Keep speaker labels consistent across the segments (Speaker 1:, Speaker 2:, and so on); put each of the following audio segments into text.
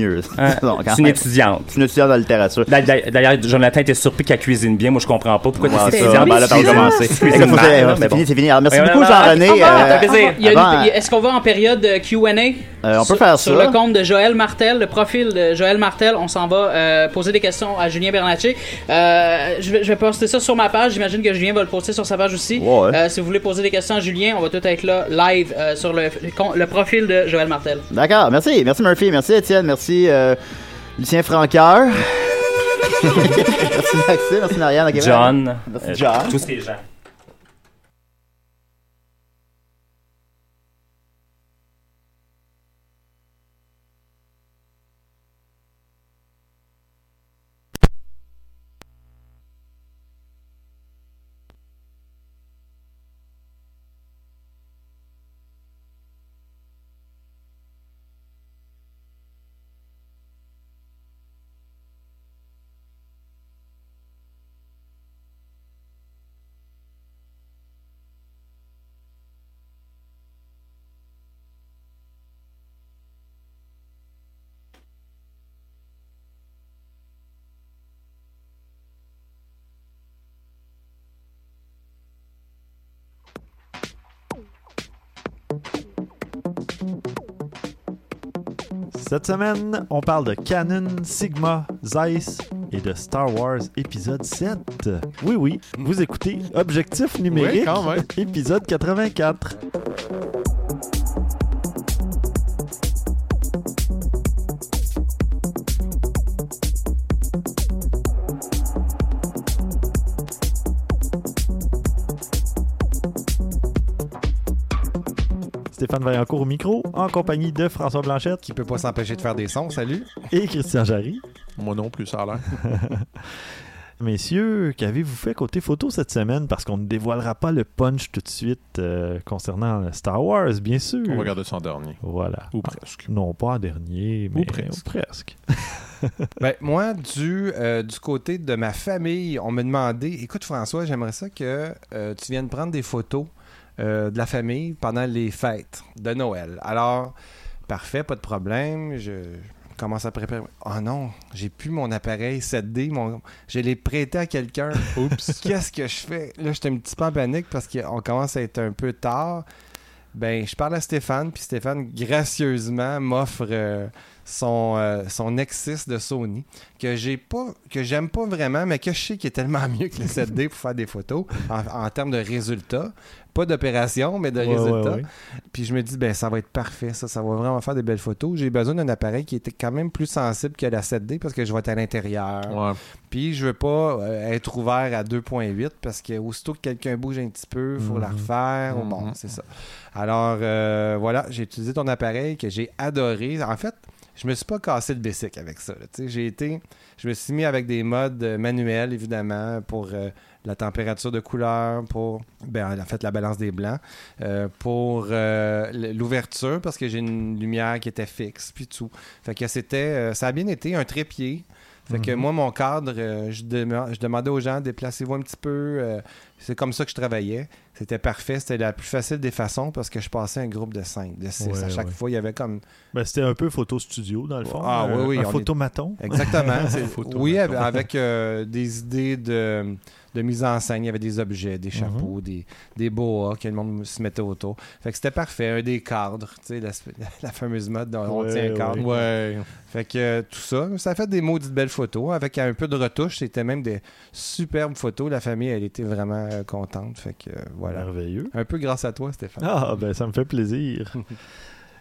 Speaker 1: mieux.
Speaker 2: C'est une étudiante.
Speaker 1: C'est une étudiante en littérature.
Speaker 2: D'a- d'a- D'ailleurs, Jonathan était surpris qu'elle cuisine bien. Moi, je comprends pas pourquoi
Speaker 1: Ouais,
Speaker 2: t'es
Speaker 1: ça,
Speaker 2: étudiante.
Speaker 1: ben là, t'as
Speaker 2: cuisine
Speaker 1: Là, que-
Speaker 2: là,
Speaker 1: C'est fini, c'est fini. Alors, merci beaucoup, Jean-René.
Speaker 2: ouais,
Speaker 1: Euh,
Speaker 3: Est-ce qu'on va en période de Q&A?
Speaker 1: Euh, on peut
Speaker 3: Sur-
Speaker 1: faire
Speaker 3: Sur
Speaker 1: ça.
Speaker 3: le compte de Joël Martel, le profil de Joël Martel, on s'en va euh, poser des questions à Julien Bernatchez. Euh, je, vais, je vais poster ça sur ma page. J'imagine que Julien va le poster sur sa page aussi.
Speaker 1: Ouais.
Speaker 3: Euh, si vous voulez poser des questions à Julien, on va tout être là live euh, sur le, le con- le profil de Joël Martel.
Speaker 1: D'accord, merci. Merci Murphy, merci Étienne, merci euh, Lucien Franqueur. merci Maxime, merci Marianne. ok,
Speaker 2: John.
Speaker 1: Merci
Speaker 2: euh,
Speaker 1: John.
Speaker 2: Tous ces gens.
Speaker 4: Cette semaine, on parle de Canon, Sigma, Zeiss et de Star Wars épisode 7. Oui, oui, vous écoutez Objectif numérique,
Speaker 5: Oui,
Speaker 4: épisode 84. Stéphane Vaillancourt au micro, en compagnie de François Blanchette
Speaker 5: Qui peut pas s'empêcher de faire des sons, salut.
Speaker 4: et Christian Jarry.
Speaker 5: Moi non plus, ça a l'air.
Speaker 4: Messieurs, qu'avez-vous fait côté photo cette semaine? Parce qu'on ne dévoilera pas le punch tout de suite euh, concernant Star Wars, bien sûr.
Speaker 5: On va regarder ça en dernier.
Speaker 4: Voilà.
Speaker 5: Ou presque.
Speaker 4: Non, pas en dernier, mais
Speaker 5: presque.
Speaker 4: presque.
Speaker 6: Ben, moi, du, euh, du côté de ma famille, on me demandait Écoute, François, j'aimerais ça que euh, tu viennes prendre des photos de la famille pendant les fêtes de Noël. Alors, parfait, pas de problème. Je commence à préparer. Oh non, j'ai plus mon appareil 7D. Mon... Je l'ai prêté à quelqu'un. Oups. Qu'est-ce que je fais? Là, j'étais un petit peu en panique parce qu'on commence à être un peu tard. Ben, je parle à Stéphane, puis Stéphane, gracieusement, m'offre euh, son, euh, son Nexus de Sony, que j'ai pas, que j'aime pas vraiment, mais que je sais qu'il est tellement mieux que le 7D pour faire des photos en, en termes de résultats. Pas d'opération, mais de
Speaker 4: Ouais,
Speaker 6: résultats.
Speaker 4: ouais, ouais.
Speaker 6: Puis je me dis, ben ça va être parfait, ça, ça va vraiment faire des belles photos. J'ai besoin d'un appareil qui était quand même plus sensible que la 7D parce que je vais être à l'intérieur. Puis je veux pas euh, être ouvert à 2.8 parce que aussitôt que quelqu'un bouge un petit peu, il faut la
Speaker 4: Mhm.
Speaker 6: refaire. ou Bon,
Speaker 5: Mhm.
Speaker 6: c'est ça. Alors euh, voilà, j'ai utilisé ton appareil que j'ai adoré. En fait, je me suis pas cassé le basic avec ça. J'ai été, je me suis mis avec des modes euh, manuels évidemment pour euh, la température de couleur, pour ben, en fait la balance des blancs, euh, pour l'ouverture parce que j'ai une lumière qui était fixe puis tout. Fait que c'était, ça a bien été un trépied. Fait que
Speaker 4: Mhm.
Speaker 6: moi, mon cadre, euh, je, dema- je demandais aux gens, déplacez-vous un petit peu. euh, c'est comme ça que je travaillais. C'était parfait. C'était la plus facile des façons parce que je passais un groupe de 5, de 6.
Speaker 4: Ouais,
Speaker 6: à chaque
Speaker 4: ouais.
Speaker 6: fois, il y avait comme.
Speaker 4: Ben, c'était un peu photo studio, dans le fond.
Speaker 6: Ah,
Speaker 4: un,
Speaker 6: oui, oui,
Speaker 4: Un
Speaker 6: est-
Speaker 4: photomaton.
Speaker 6: Exactement. oui, avec, euh, des idées de, de mise en scène. Il y avait des objets, des chapeaux, des, des boas que le monde se mettait autour. Fait que c'était parfait. Un des cadres, tu sais, la, la fameuse mode dont on
Speaker 4: Ouais,
Speaker 6: tient un cadre.
Speaker 5: Ouais.
Speaker 6: Fait que euh, tout ça, ça a fait des maudites belles photos. Avec un peu de retouche, c'était même des superbes photos. La famille, elle était vraiment euh, contente. Fait que euh, voilà.
Speaker 4: Merveilleux.
Speaker 6: Un peu grâce à toi, Stéphane.
Speaker 4: Ah, ben ça me fait plaisir.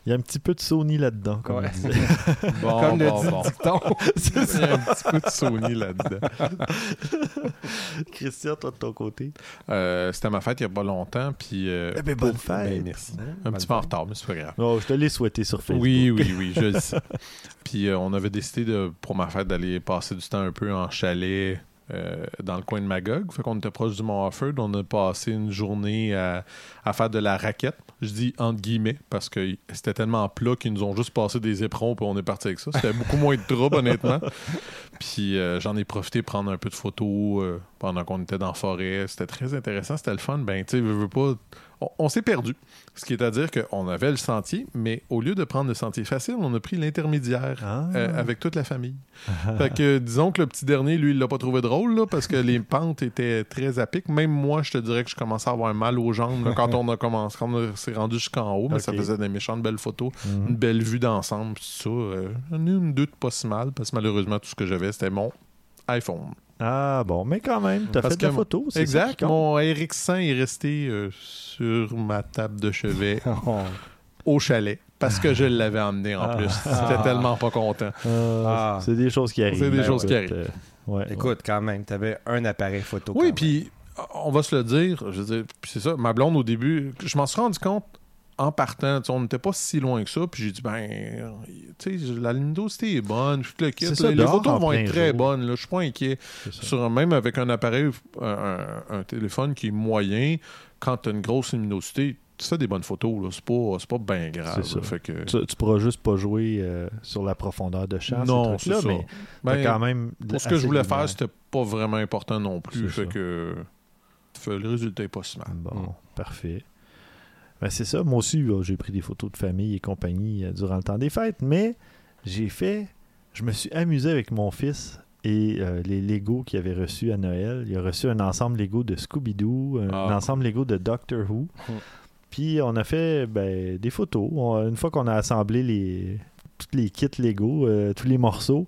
Speaker 4: Il y a un petit peu de Sony là-dedans, comme
Speaker 6: Ouais.
Speaker 5: Bon,
Speaker 6: Comme le
Speaker 5: bon,
Speaker 6: dit
Speaker 5: bon.
Speaker 6: le dicton.
Speaker 4: C'est
Speaker 5: Il y a un petit peu de Sony là-dedans.
Speaker 4: Christian, toi de ton côté?
Speaker 5: Euh, C'était ma fête il y a pas longtemps, puis... euh,
Speaker 4: Eh ben, bonne
Speaker 5: pour-
Speaker 4: fête.
Speaker 5: Ben, merci.
Speaker 4: Hein?
Speaker 5: Un
Speaker 4: Bonne
Speaker 5: petit peu en retard, mais c'est pas grave.
Speaker 4: Oh, je te l'ai souhaité sur Facebook.
Speaker 5: Oui, oui, oui, je le sais. Puis euh, on avait décidé de, pour ma fête d'aller passer du temps un peu en chalet euh, dans le coin de Magog. Fait qu'on était proche du Mont Offord. On a passé une journée à, à faire de la raquette. Je dis entre guillemets parce que c'était tellement plat qu'ils nous ont juste passé des éperons puis on est parti avec ça. C'était beaucoup moins de trouble, honnêtement. Puis euh, j'en ai profité pour prendre un peu de photos euh, pendant qu'on était dans la forêt. C'était très intéressant, c'était le fun. Ben, tu sais, veux pas. On, on s'est perdu. Ce qui est à dire qu'on avait le sentier, mais au lieu de prendre le sentier facile, on a pris l'intermédiaire
Speaker 4: Ah.
Speaker 5: euh, avec toute la famille. fait que disons que le petit dernier, lui, il l'a pas trouvé drôle là, parce que les pentes étaient très à pic. Même moi, je te dirais que je commençais à avoir mal aux jambes là, quand on a commencé, quand on s'est rendu jusqu'en haut, mais ça.
Speaker 4: Mhm.
Speaker 5: faisait des méchantes belles photos, une belle vue d'ensemble, tout ça. Euh, J'en ai une doute pas si mal, parce que malheureusement, tout ce que j'avais, c'était mon iPhone.
Speaker 4: Ah bon, mais quand même, t'as fait de la photo.
Speaker 5: Exact.
Speaker 4: qui.
Speaker 5: Mon RX100 est resté euh, sur ma table de chevet
Speaker 6: Oh.
Speaker 5: au chalet parce que je l'avais emmené en
Speaker 4: Ah.
Speaker 5: plus. J'étais tellement pas content.
Speaker 4: Ah,
Speaker 6: Ah.
Speaker 4: C'est des choses qui arrivent.
Speaker 5: C'est des choses qui
Speaker 4: écoute,
Speaker 5: arrivent.
Speaker 4: euh, ouais,
Speaker 6: Écoute, quand même, t'avais un appareil photo.
Speaker 5: Oui, puis on va se le dire. Je veux dire, puis c'est ça. Ma blonde, au début, je m'en suis rendu compte en partant. On n'était pas si loin que ça. Puis j'ai dit, ben, tu sais, la luminosité est bonne. Je le
Speaker 4: ça,
Speaker 5: les photos vont être très
Speaker 4: jour.
Speaker 5: bonnes. Là. Je suis pas inquiet. Sur, même avec un appareil, un, téléphone qui est moyen, quand tu as une grosse luminosité, tu fais des bonnes photos. là. C'est pas, c'est pas bien grave.
Speaker 4: C'est ça.
Speaker 5: là. Fait que,
Speaker 4: Tu, tu pourras juste pas jouer euh, sur la profondeur de champ,
Speaker 5: Non, c'est ça.
Speaker 4: mais
Speaker 5: ben,
Speaker 4: quand même. de-
Speaker 5: Pour ce que je voulais
Speaker 4: de
Speaker 5: faire,
Speaker 4: lumière.
Speaker 5: c'était pas vraiment important non plus. Fait
Speaker 4: ça.
Speaker 5: que fait, le résultat est pas si mal.
Speaker 4: Bon,
Speaker 5: Mm.
Speaker 4: parfait. Ben, c'est ça. Moi aussi, j'ai pris des photos de famille et compagnie euh, durant le temps des fêtes, mais j'ai fait. Je me suis amusé avec mon fils et euh, les Lego qu'il avait reçus à Noël. Il a reçu un ensemble Lego de Scooby-Doo, un
Speaker 5: Ah.
Speaker 4: ensemble Lego de Doctor Who.
Speaker 5: Mm.
Speaker 4: Puis on a fait ben, des photos. On- une fois qu'on a assemblé les, tous les kits Lego, euh, tous les morceaux,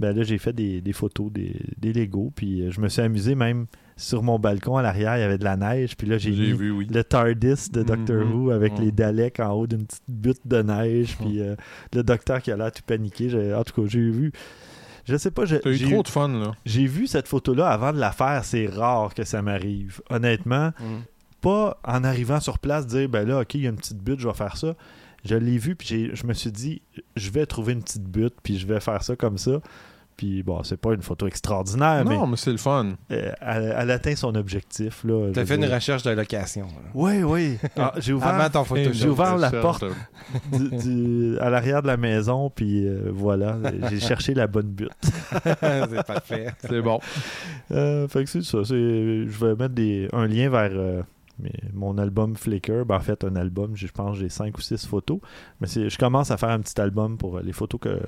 Speaker 4: ben là j'ai fait des, des photos des, des Lego. Puis je me suis amusé même sur mon balcon à l'arrière, il y avait de la neige. Puis là j'ai
Speaker 5: J'ai
Speaker 4: mis
Speaker 5: vu, oui.
Speaker 4: le TARDIS de Doctor
Speaker 5: Mhm.
Speaker 4: Who avec les Daleks en haut d'une petite butte de neige. Puis euh, le docteur qui a l'air tout paniqué. J'ai- En tout cas, j'ai vu. Je sais pas,
Speaker 5: T'as eu
Speaker 4: j'ai
Speaker 5: trop de fun, là.
Speaker 4: j'ai vu cette photo-là avant de la faire. C'est rare que ça m'arrive. Honnêtement,
Speaker 6: Mm.
Speaker 4: pas en arrivant sur place dire ben là, ok, il y a une petite butte, je vais faire ça. Je l'ai vu, puis j'ai- je me suis dit, je vais trouver une petite butte, puis je vais faire ça comme ça. Puis bon, c'est pas une photo extraordinaire,
Speaker 5: non, mais c'est le fun.
Speaker 4: mais euh, elle, elle atteint son objectif. là.
Speaker 6: T'as
Speaker 4: je
Speaker 6: fait une recherche de location. là.
Speaker 4: Oui, oui. Ah, j'ai ouvert,
Speaker 6: Avant ton photo.
Speaker 4: j'ai ouvert la porte.
Speaker 5: de-
Speaker 4: du- du- à l'arrière de la maison, puis euh, voilà, j'ai cherché la bonne butte.
Speaker 6: c'est parfait.
Speaker 5: C'est bon.
Speaker 4: Euh, fait que c'est ça. c'est- Je vais mettre des, un lien vers euh, mon album Flickr. Ben, en fait, un album, je pense que j'ai 5 ou 6 photos. Mais c'est- je commence à faire un petit album pour les photos que.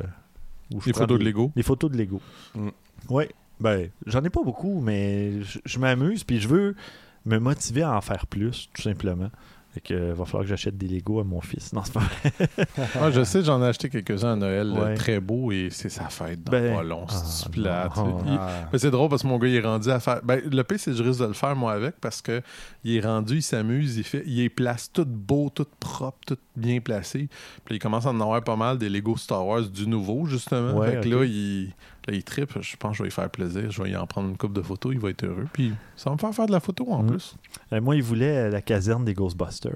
Speaker 4: Où je
Speaker 5: Les photos de Lego.
Speaker 4: Les photos de Lego.
Speaker 6: Mm.
Speaker 4: Oui. Ben, j'en ai pas beaucoup, mais je, je m'amuse, puis je veux me motiver à en faire plus, tout simplement. Fait que, euh, va falloir que j'achète des Lego à mon fils. Non, c'est pas vrai.
Speaker 5: Ah, je sais, j'en ai acheté quelques-uns à Noël,
Speaker 4: Ouais.
Speaker 5: euh, très beaux, et c'est sa fête dans
Speaker 4: Ben,
Speaker 5: pas long.
Speaker 4: ah,
Speaker 5: C'est plate?
Speaker 4: non.
Speaker 5: Il-
Speaker 6: Ah.
Speaker 5: Mais c'est drôle parce que mon gars il est rendu à faire. Ben, le pire, c'est que je risque de le faire moi avec parce que il est rendu, il s'amuse, il fait, il les place tout beau, tout propre, tout bien placé. Puis il commence à en avoir pas mal des Lego Star Wars du nouveau justement.
Speaker 4: Ouais,
Speaker 5: fait que là, il, là, il trippe. Je pense que je vais lui faire plaisir. Je vais y en prendre une coupe de photos. Il va être heureux. Puis ça va me faire faire de la photo en
Speaker 4: Mm.
Speaker 5: plus.
Speaker 4: Euh, moi, il voulait euh, la caserne des Ghostbusters.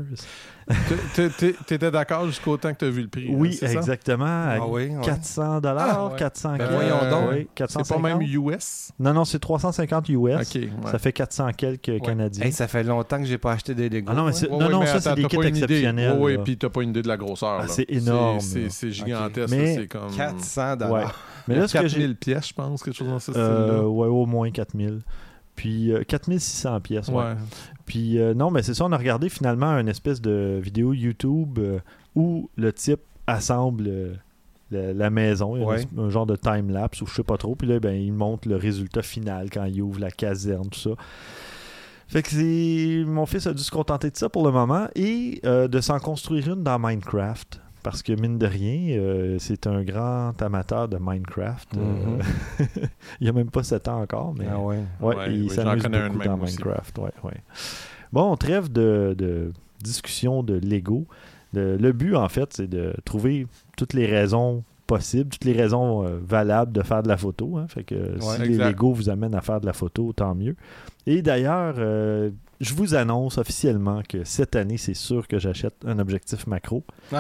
Speaker 5: T'étais d'accord jusqu'au temps que t'as vu le prix.
Speaker 4: Oui,
Speaker 5: hein,
Speaker 4: exactement. à
Speaker 6: Ah oui, ouais.
Speaker 4: 400 dollars,
Speaker 6: Ah, ouais.
Speaker 4: 400
Speaker 6: Ben
Speaker 4: quelques.
Speaker 6: voyons donc.
Speaker 4: Oui,
Speaker 5: C'est
Speaker 4: 450.
Speaker 5: pas même US.
Speaker 4: Non, non, c'est 350 US.
Speaker 5: Ouais.
Speaker 4: Ça fait 400 quelques canadiens.
Speaker 6: Hey, ça fait longtemps que j'ai pas acheté des Lego.
Speaker 4: Ah non, mais
Speaker 6: hein.
Speaker 4: non, non,
Speaker 5: mais
Speaker 4: ça, c'est des kits exceptionnels,
Speaker 5: Oui,
Speaker 4: là.
Speaker 5: puis t'as pas une idée de la grosseur.
Speaker 4: Ah, c'est énorme,
Speaker 5: C'est- gigantesque.
Speaker 4: Mais-
Speaker 5: là, C'est comme.
Speaker 6: 400
Speaker 4: Ouais.
Speaker 6: dollars.
Speaker 4: Mais là, ce que
Speaker 5: 4000
Speaker 4: j'ai.
Speaker 5: Pièces, je pense, quelque chose dans ce
Speaker 4: Euh,
Speaker 5: style-là.
Speaker 4: ouais, au moins 4000. Puis euh, 4600 pièces. ouais.
Speaker 5: Ouais.
Speaker 4: Puis euh, non, mais c'est ça, on a regardé finalement une espèce de vidéo YouTube euh, où le type assemble euh, la, la maison, Il y a
Speaker 6: Ouais.
Speaker 4: une- un genre de time-lapse ou je sais pas trop. Puis là, ben, il montre le résultat final quand il ouvre la caserne, tout ça. Fait que c'est... mon fils a dû se contenter de ça pour le moment et euh, de s'en construire une dans Minecraft. Parce que mine de rien, euh, c'est un grand amateur de Minecraft. Euh, il a même pas 7 ans encore, mais
Speaker 6: Ah ouais.
Speaker 4: Ouais,
Speaker 5: Ouais,
Speaker 4: il
Speaker 5: oui,
Speaker 4: s'amuse beaucoup dans. Minecraft. Ouais, ouais. Bon, trêve de, de discussion de Lego. Le, le but, en fait, c'est de trouver toutes les raisons possibles, toutes les raisons euh, valables de faire de la photo. hein. Fait que si les. Lego vous amènent à faire de la photo, tant mieux. Et d'ailleurs, euh, je vous annonce officiellement que cette année, c'est sûr que j'achète un objectif macro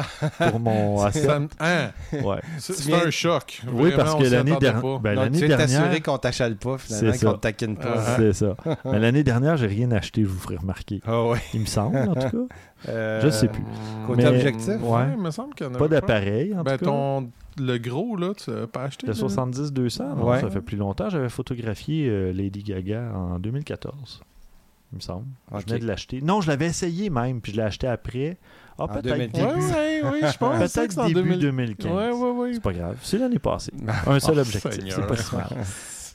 Speaker 4: pour mon
Speaker 5: Ça
Speaker 4: A7.
Speaker 5: me- hein?
Speaker 4: Ouais.
Speaker 5: C'est un choc.
Speaker 4: Oui,
Speaker 5: Vraiment,
Speaker 4: parce que l'année dernière, ben, l'année
Speaker 6: tu
Speaker 4: dernière,
Speaker 6: qu'on t'achale pas, finalement,
Speaker 4: C'est
Speaker 6: qu'on
Speaker 4: ça.
Speaker 6: te taquine pas.
Speaker 5: Ah,
Speaker 4: c'est ça. Mais l'année dernière, j'ai rien acheté, je vous ferai remarquer.
Speaker 6: Ah ouais.
Speaker 4: Il me semble, en tout cas.
Speaker 6: Euh,
Speaker 4: Je sais plus.
Speaker 6: Côté
Speaker 4: Mais-
Speaker 6: objectif?
Speaker 4: Ouais.
Speaker 5: il me semble qu'il y en a
Speaker 4: Pas d'appareil, en
Speaker 5: Ben,
Speaker 4: tout cas.
Speaker 5: ton, le gros, là, tu l'as pas acheté?
Speaker 4: Le
Speaker 5: là?
Speaker 4: 70-200, non,
Speaker 6: Ouais.
Speaker 4: ça fait plus longtemps. J'avais photographié euh, Lady Gaga en 2014, il me semble. Je venais de l'acheter. Non, je l'avais essayé même, puis je l'ai acheté après. Ah,
Speaker 6: En
Speaker 4: peut-être
Speaker 6: 2010.
Speaker 4: début,
Speaker 5: Ouais, ouais, oui, je pense.
Speaker 4: peut-être début
Speaker 5: 2000.
Speaker 4: 2015.
Speaker 5: Ouais, ouais, ouais.
Speaker 4: C'est pas grave. C'est l'année passée. Un seul
Speaker 5: Oh,
Speaker 4: objectif. C'est pas si mal.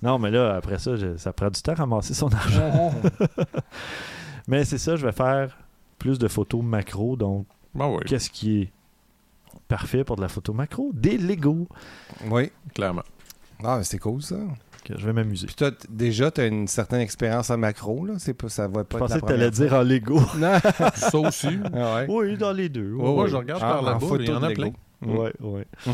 Speaker 4: Non, mais là, après ça, je- ça prend du temps à ramasser son argent. mais c'est ça, je vais faire plus de photos macro. Donc,
Speaker 5: Ben oui,
Speaker 4: qu'est-ce qui est parfait pour de la photo macro? Des Lego.
Speaker 6: Oui.
Speaker 5: clairement.
Speaker 6: Ah, mais c'est cool, ça.
Speaker 4: Que je vais m'amuser.
Speaker 6: Puis toi, déjà, tu as une certaine expérience en macro, là? C'est pas, ça va pas
Speaker 4: Je pensais
Speaker 6: la
Speaker 4: que tu allais dire en Lego.
Speaker 6: Non.
Speaker 5: Ça aussi.
Speaker 6: Ah ouais.
Speaker 4: oui, dans les deux.
Speaker 5: Ouais, ouais, je regarde
Speaker 6: Ah,
Speaker 5: par là-bas,
Speaker 6: photo
Speaker 5: il y en a plein.
Speaker 6: Mm.
Speaker 4: Ouais, ouais.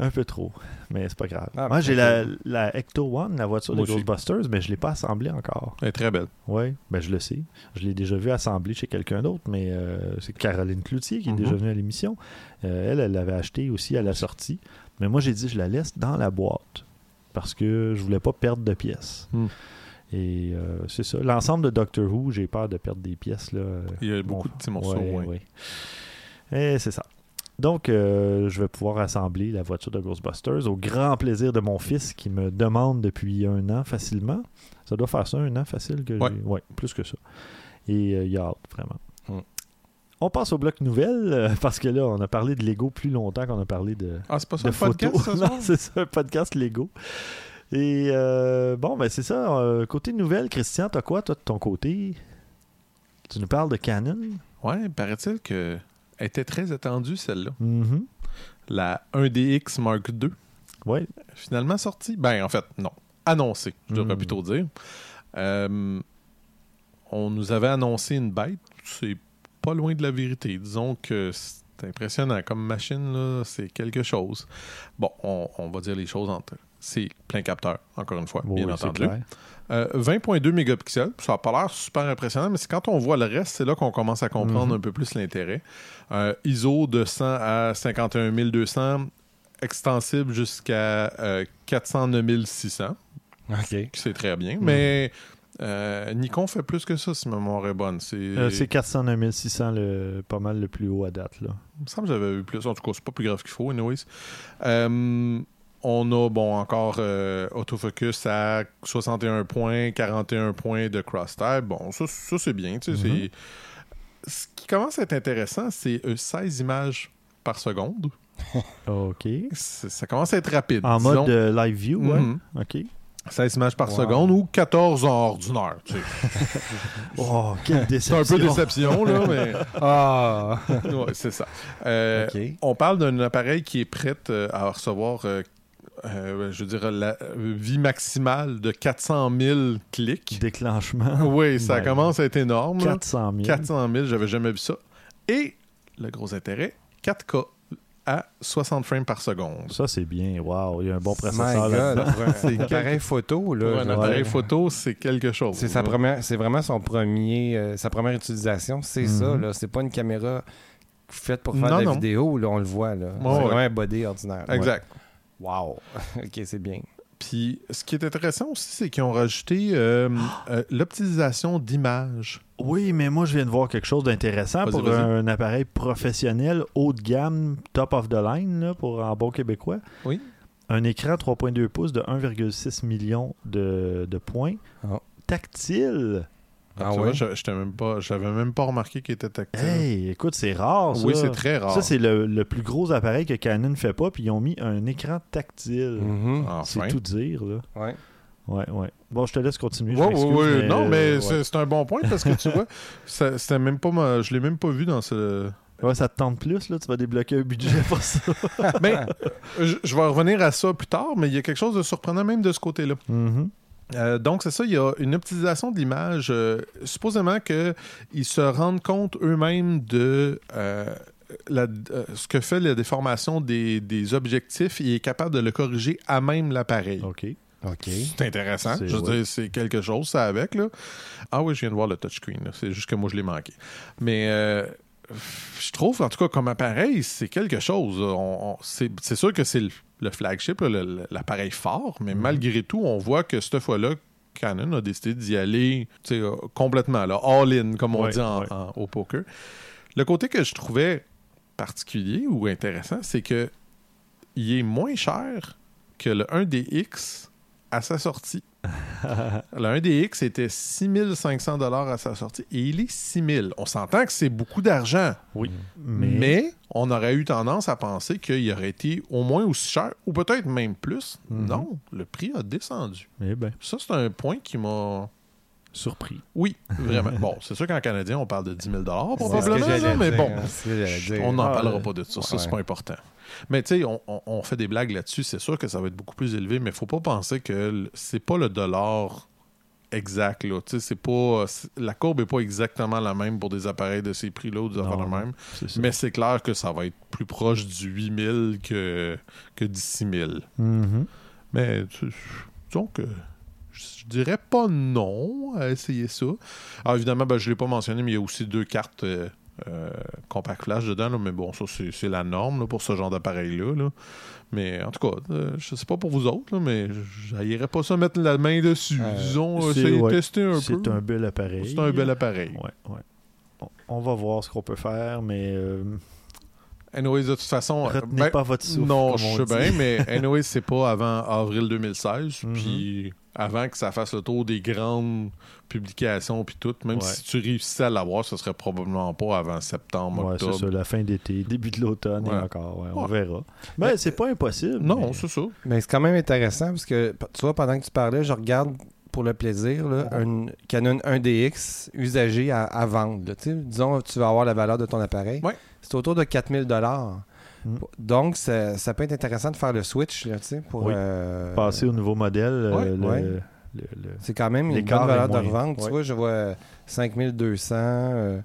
Speaker 4: Un peu trop, mais c'est pas grave.
Speaker 6: Ah,
Speaker 4: Moi,
Speaker 6: ben,
Speaker 4: j'ai
Speaker 6: c'est
Speaker 4: la, la Ecto One, la voiture des. Ghostbusters, mais je l'ai pas assemblée encore.
Speaker 5: Elle est très belle.
Speaker 4: Oui, ben je le sais. Je l'ai déjà vu assemblée chez quelqu'un d'autre, mais euh, c'est Caroline Cloutier qui est déjà venue à l'émission. Euh, elle, elle l'avait acheté aussi à la sortie. Mais moi, j'ai dit, je la laisse dans la boîte parce que je voulais pas perdre de pièces.
Speaker 5: Hmm.
Speaker 4: Et euh, c'est ça. L'ensemble de Doctor Who, j'ai peur de perdre des pièces. Là.
Speaker 5: Il y a beaucoup
Speaker 4: Bon,
Speaker 5: de petits morceaux.
Speaker 4: Ouais,
Speaker 5: ouais.
Speaker 4: ouais. Et c'est ça. Donc, euh, je vais pouvoir assembler la voiture de Ghostbusters au grand plaisir de mon fils qui me demande depuis un an facilement. Ça doit faire ça, un an facile que
Speaker 5: Ouais.
Speaker 4: j'ai. Ouais, plus que ça. Et euh, il a hâte, vraiment.
Speaker 6: Hmm.
Speaker 4: On passe au bloc nouvelle euh, parce que là, on a parlé de Lego plus longtemps qu'on a parlé de,
Speaker 5: Ah, c'est pas ça
Speaker 4: de
Speaker 5: podcast, ça,
Speaker 4: non, c'est ça, un podcast Lego. Et euh, bon, ben c'est ça. euh, côté nouvelle, Christian, t'as quoi, toi, de ton côté? Tu nous parles de Canon?
Speaker 5: Ouais, paraît-il que elle était très attendue, celle-là.
Speaker 4: Mhm.
Speaker 5: La 1DX Mark II,
Speaker 4: Ouais.
Speaker 5: finalement sortie. Ben, en fait, non. Annoncée, je devrais
Speaker 4: Hmm.
Speaker 5: plutôt dire. On nous avait annoncé une bête. C'est pas loin de la vérité. Disons que c'est impressionnant. Comme machine, là, c'est quelque chose. Bon, on, on va dire les choses entre. C'est plein capteur, encore une fois,
Speaker 4: Oui,
Speaker 5: bien entendu.
Speaker 4: clair.
Speaker 5: Euh, 20.2 mégapixels, ça n'a pas l'air super impressionnant, mais c'est quand on voit le reste, c'est là qu'on commence à comprendre
Speaker 4: Mhm.
Speaker 5: un peu plus l'intérêt. Euh, ISO de 100 à 51 200, extensible jusqu'à euh, 409 600,
Speaker 6: OK.
Speaker 5: c'est très bien, mais euh, Nikon fait plus que ça si ma mémoire est bonne. C'est,
Speaker 4: Euh, c'est 409 600, le, pas mal le plus haut à date. Là.
Speaker 5: il me semble que j'avais vu plus. En tout cas, c'est pas plus grave qu'il faut, anyways. Euh, on a, bon, encore euh, autofocus à 61 points, 41 points de cross-tab. Bon, ça, ça, c'est bien. tu sais,
Speaker 4: Mhm.
Speaker 5: c'est- Ce qui commence à être intéressant, c'est euh, 16 images par seconde.
Speaker 4: OK.
Speaker 5: Ça commence à être rapide.
Speaker 4: En
Speaker 5: disons.
Speaker 4: mode live view, ouais.
Speaker 5: Mhm.
Speaker 4: OK.
Speaker 5: 16 images par
Speaker 6: Wow.
Speaker 5: seconde ou 14 en ordinaire. tu sais.
Speaker 4: Oh, quelle
Speaker 5: C'est un
Speaker 4: déception.
Speaker 5: peu déception, là, mais
Speaker 6: Ah!
Speaker 5: ouais, c'est ça. Euh. On parle d'un appareil qui est prêt euh, à recevoir, euh, euh, je veux dire, la vie maximale de 400 000 clics.
Speaker 4: Déclenchement.
Speaker 5: Oui, ça
Speaker 4: Ben,
Speaker 5: commence à être énorme. là.
Speaker 4: 400 000.
Speaker 5: 400 000, j'avais jamais vu ça. Et le gros intérêt, 4K à 60 frames par seconde.
Speaker 4: Ça, c'est bien. Wow, il y a un bon processeur là-dedans.
Speaker 6: appareil photo, là.
Speaker 5: un appareil
Speaker 4: ouais.
Speaker 5: photo, c'est quelque chose.
Speaker 6: C'est sa
Speaker 5: là.
Speaker 6: première, c'est vraiment son premier, euh, sa première utilisation, c'est
Speaker 4: Mhm.
Speaker 6: ça. Là, c'est pas une caméra faite pour faire
Speaker 5: Non,
Speaker 6: de la
Speaker 5: non.
Speaker 6: vidéo, là, on le voit là. c'est
Speaker 5: ouais.
Speaker 6: vraiment un body ordinaire.
Speaker 5: Exact.
Speaker 6: Wow. ok, c'est bien.
Speaker 5: Puis, ce qui est intéressant aussi, c'est qu'ils ont rajouté euh, euh, l'optimisation d'images.
Speaker 4: Oui, mais moi, je viens de voir quelque chose d'intéressant pour un appareil professionnel haut de gamme, top of the line, là, pour en bon québécois.
Speaker 5: Oui.
Speaker 4: Un écran 3.2 pouces de 1,6 million de, de points.
Speaker 6: Ah.
Speaker 4: Tactile.
Speaker 6: Ah
Speaker 5: Tu
Speaker 6: ouais?
Speaker 5: vois, je- même pas, j'avais même pas remarqué qu'il était tactile.
Speaker 4: Hey, écoute, c'est rare, ça.
Speaker 5: oui, c'est très rare.
Speaker 4: Ça, c'est le, le plus gros appareil que Canon fait pas, puis ils ont mis un écran tactile.
Speaker 6: Mhm.
Speaker 5: Enfin.
Speaker 4: C'est tout dire, là.
Speaker 6: Ouais.
Speaker 4: Ouais, ouais. Bon, je te laisse continuer. je
Speaker 5: Ouais,
Speaker 4: m'excuse,
Speaker 5: ouais, ouais.
Speaker 4: mais,
Speaker 5: non,
Speaker 4: euh,
Speaker 5: mais
Speaker 4: ouais.
Speaker 5: c'est un bon point parce que tu vois, c'était même pas ma- je l'ai même pas vu dans ce.
Speaker 4: Ouais, ça te tente plus, là. Tu vas débloquer un budget pour ça.
Speaker 5: Mais je, je vais revenir à ça plus tard, mais il y a quelque chose de surprenant même de ce côté-là.
Speaker 4: Mhm.
Speaker 5: Euh, donc, c'est ça, il y a une optimisation de l'image. euh, supposément qu'ils se rendent compte eux-mêmes de euh, la- euh, ce que fait la déformation des, des objectifs et est capable de le corriger à même l'appareil.
Speaker 4: OK.
Speaker 6: OK.
Speaker 5: C'est intéressant.
Speaker 4: C'est-
Speaker 5: Je veux
Speaker 4: ouais.
Speaker 5: dire, c'est quelque chose, ça, avec. Là. Ah oui, je viens de voir le touchscreen. C'est juste que moi, je l'ai manqué. Mais euh, je trouve, en tout cas, comme appareil, c'est quelque chose. On- on- c'est sûr que c'est le, le flagship, l'appareil fort, mais
Speaker 4: Mhm.
Speaker 5: malgré tout, on voit que cette fois-là, Canon a décidé d'y aller euh, complètement, all-in, comme on
Speaker 4: Ouais,
Speaker 5: dit en-
Speaker 4: ouais.
Speaker 5: en- au poker. Le côté que je trouvais particulier ou intéressant, c'est que il est moins cher que le 1DX à sa sortie. Le 1DX était 6500 dollars à sa sortie et il est 6000. On s'entend que c'est beaucoup d'argent,
Speaker 4: Oui.
Speaker 5: mais...
Speaker 4: Mais,
Speaker 5: on aurait eu tendance à penser qu'il aurait été au moins aussi cher ou peut-être même plus.
Speaker 4: Mhm.
Speaker 5: Non, le prix a descendu.
Speaker 4: eh ben,
Speaker 5: Ça, c'est un point qui m'a...
Speaker 4: surpris.
Speaker 5: Oui, vraiment. bon, c'est sûr qu'en Canadien, on parle de 10 000
Speaker 6: C'est ce que
Speaker 5: probablement, là, mais
Speaker 6: dire,
Speaker 5: bon,
Speaker 6: ce
Speaker 5: on n'en
Speaker 4: Ah,
Speaker 5: parlera pas de ça. Ça, c'est pas important. Mais tu sais, on, on- on fait des blagues là-dessus. C'est sûr que ça va être beaucoup plus élevé, mais faut pas penser que c'est pas le dollar exact. Là. Tu sais, c'est pas, c'est- la courbe est pas exactement la même pour des appareils de ces prix-là ou des affaires de même. Mais c'est clair que ça va être plus proche du 8000 que, que du 6000.
Speaker 4: Mhm.
Speaker 5: Mais tu- disons que je dirais pas non à essayer ça. Alors évidemment, ben, je l'ai pas mentionné, mais il y a aussi deux cartes euh, euh, compact flash dedans. là, mais bon, ça c'est la norme là, pour ce genre d'appareil-là. là. Mais en tout cas, euh, je sais pas pour vous autres, mais j'irais pas ça mettre la main dessus.
Speaker 6: Euh,
Speaker 5: Disons, de
Speaker 4: ouais.
Speaker 5: tester un peu.
Speaker 4: C'est un bel appareil.
Speaker 5: C'est un bel appareil.
Speaker 4: Ouais, ouais. On, on va voir ce qu'on peut faire, mais
Speaker 5: Anyways, de toute façon, euh,
Speaker 4: retenez
Speaker 5: ben,
Speaker 4: pas votre souffle.
Speaker 5: Non,
Speaker 4: comme
Speaker 5: je sais bien, mais anyway, c'est pas avant avril 2016.
Speaker 4: Mhm.
Speaker 5: Puis avant que ça fasse le tour des grandes publications puis tout, même
Speaker 4: Ouais.
Speaker 5: si tu réussissais à l'avoir, ce serait probablement pas avant septembre,
Speaker 4: Ouais,
Speaker 5: octobre.
Speaker 4: c'est ça, la fin d'été, début de l'automne et
Speaker 5: Ouais.
Speaker 4: encore, ouais, on verra. Ben, c'est pas impossible.
Speaker 5: Non,
Speaker 4: mais-
Speaker 5: c'est ça.
Speaker 6: Mais c'est quand même intéressant parce que, tu vois, pendant que tu parlais, je regarde pour le plaisir là, un Canon 1DX usagé à, à vendre. là. Disons, tu vas avoir la valeur de ton appareil.
Speaker 5: Ouais.
Speaker 6: C'est autour de 4000 dollars.
Speaker 4: Mm.
Speaker 6: Donc, ça, ça peut être intéressant de faire le switch là, tu sais, pour
Speaker 4: Oui.
Speaker 6: euh,
Speaker 4: Passer au nouveau modèle, euh,
Speaker 5: Ouais,
Speaker 4: le-
Speaker 6: ouais.
Speaker 4: le- le-
Speaker 6: C'est quand même une bonne valeur de revente.
Speaker 4: Ouais.
Speaker 6: Tu vois, je vois 5200 euh,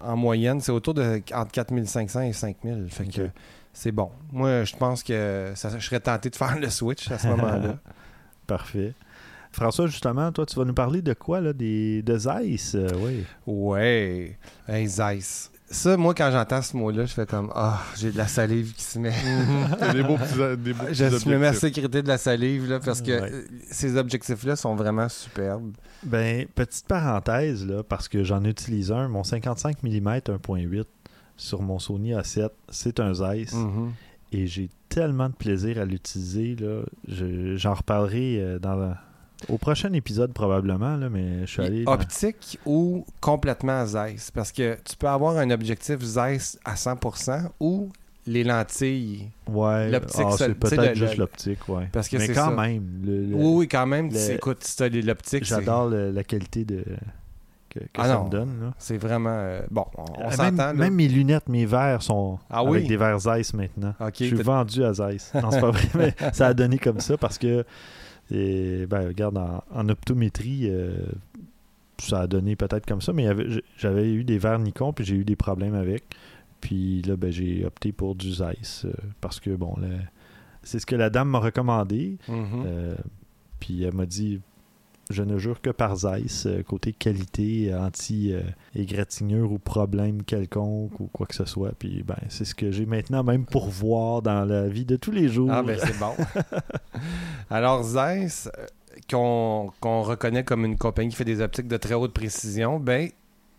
Speaker 6: en moyenne. C'est autour de entre 4500 et 5000. Fait que c'est bon. Moi, je pense que ça- je serais tenté de faire le switch à ce moment-là.
Speaker 4: Parfait. François, justement, toi, tu vas nous parler de quoi, là? Des, de Zeiss, euh, oui.
Speaker 6: Ouais. Hey, Zeiss. Ça, moi, quand j'entends ce mot-là, je fais comme Ah, j'ai de la salive qui se met.
Speaker 5: C'est des beaux petits, des beaux petits
Speaker 6: je me mets à sécurité de la salive là, parce que
Speaker 4: Ouais.
Speaker 6: ces objectifs-là sont vraiment superbes.
Speaker 4: Ben, petite parenthèse, là, parce que j'en utilise un, mon 55 mm 1.8 sur mon Sony A7, c'est un Zeiss.
Speaker 6: Mhm.
Speaker 4: et j'ai tellement de plaisir à l'utiliser. là. Je- J'en reparlerai euh, dans la- au prochain épisode probablement, là, mais je suis allé. dans-
Speaker 6: Optique ou complètement Zeiss? Parce que tu peux avoir un objectif Zeiss à 100% ou les lentilles.
Speaker 4: Ouais,
Speaker 6: l'optique
Speaker 4: ah, c'est peut-être juste l'optique, ouais.
Speaker 6: Parce que
Speaker 4: mais
Speaker 6: c'est
Speaker 4: quand
Speaker 6: ça.
Speaker 4: même, le- le-
Speaker 6: Oui, oui, quand même.
Speaker 4: le-
Speaker 6: écoute, si l'optique,
Speaker 4: j'adore la qualité de que, que
Speaker 6: Ah
Speaker 4: ça
Speaker 6: non.
Speaker 4: me donne.
Speaker 6: c'est vraiment... euh, bon, on,
Speaker 4: Euh,
Speaker 6: s'entend.
Speaker 4: même, mes lunettes, mes verres sont
Speaker 6: Ah
Speaker 4: avec
Speaker 6: oui?
Speaker 4: des verres Zeiss maintenant. Je suis vendu à Zeiss. Non, c'est pas vrai, mais ça a donné comme ça parce que, et, ben, regarde, en, en optométrie, euh, ça a donné peut-être comme ça, mais j'avais eu des verres Nikon, puis j'ai eu des problèmes avec. Puis là, ben, j'ai opté pour du Zeiss euh, parce que, bon, là, c'est ce que la dame m'a recommandé.
Speaker 6: Mhm.
Speaker 4: Euh, puis elle m'a dit je ne jure que par Zeiss, euh, côté qualité, anti-égratignure ou problème quelconque ou quoi que ce soit. Puis ben, c'est ce que j'ai maintenant, même pour voir dans la vie de tous les jours.
Speaker 6: Ah, ben c'est bon. Alors, Zeiss, euh, qu'on qu'on reconnaît comme une compagnie qui fait des optiques de très haute précision, ben,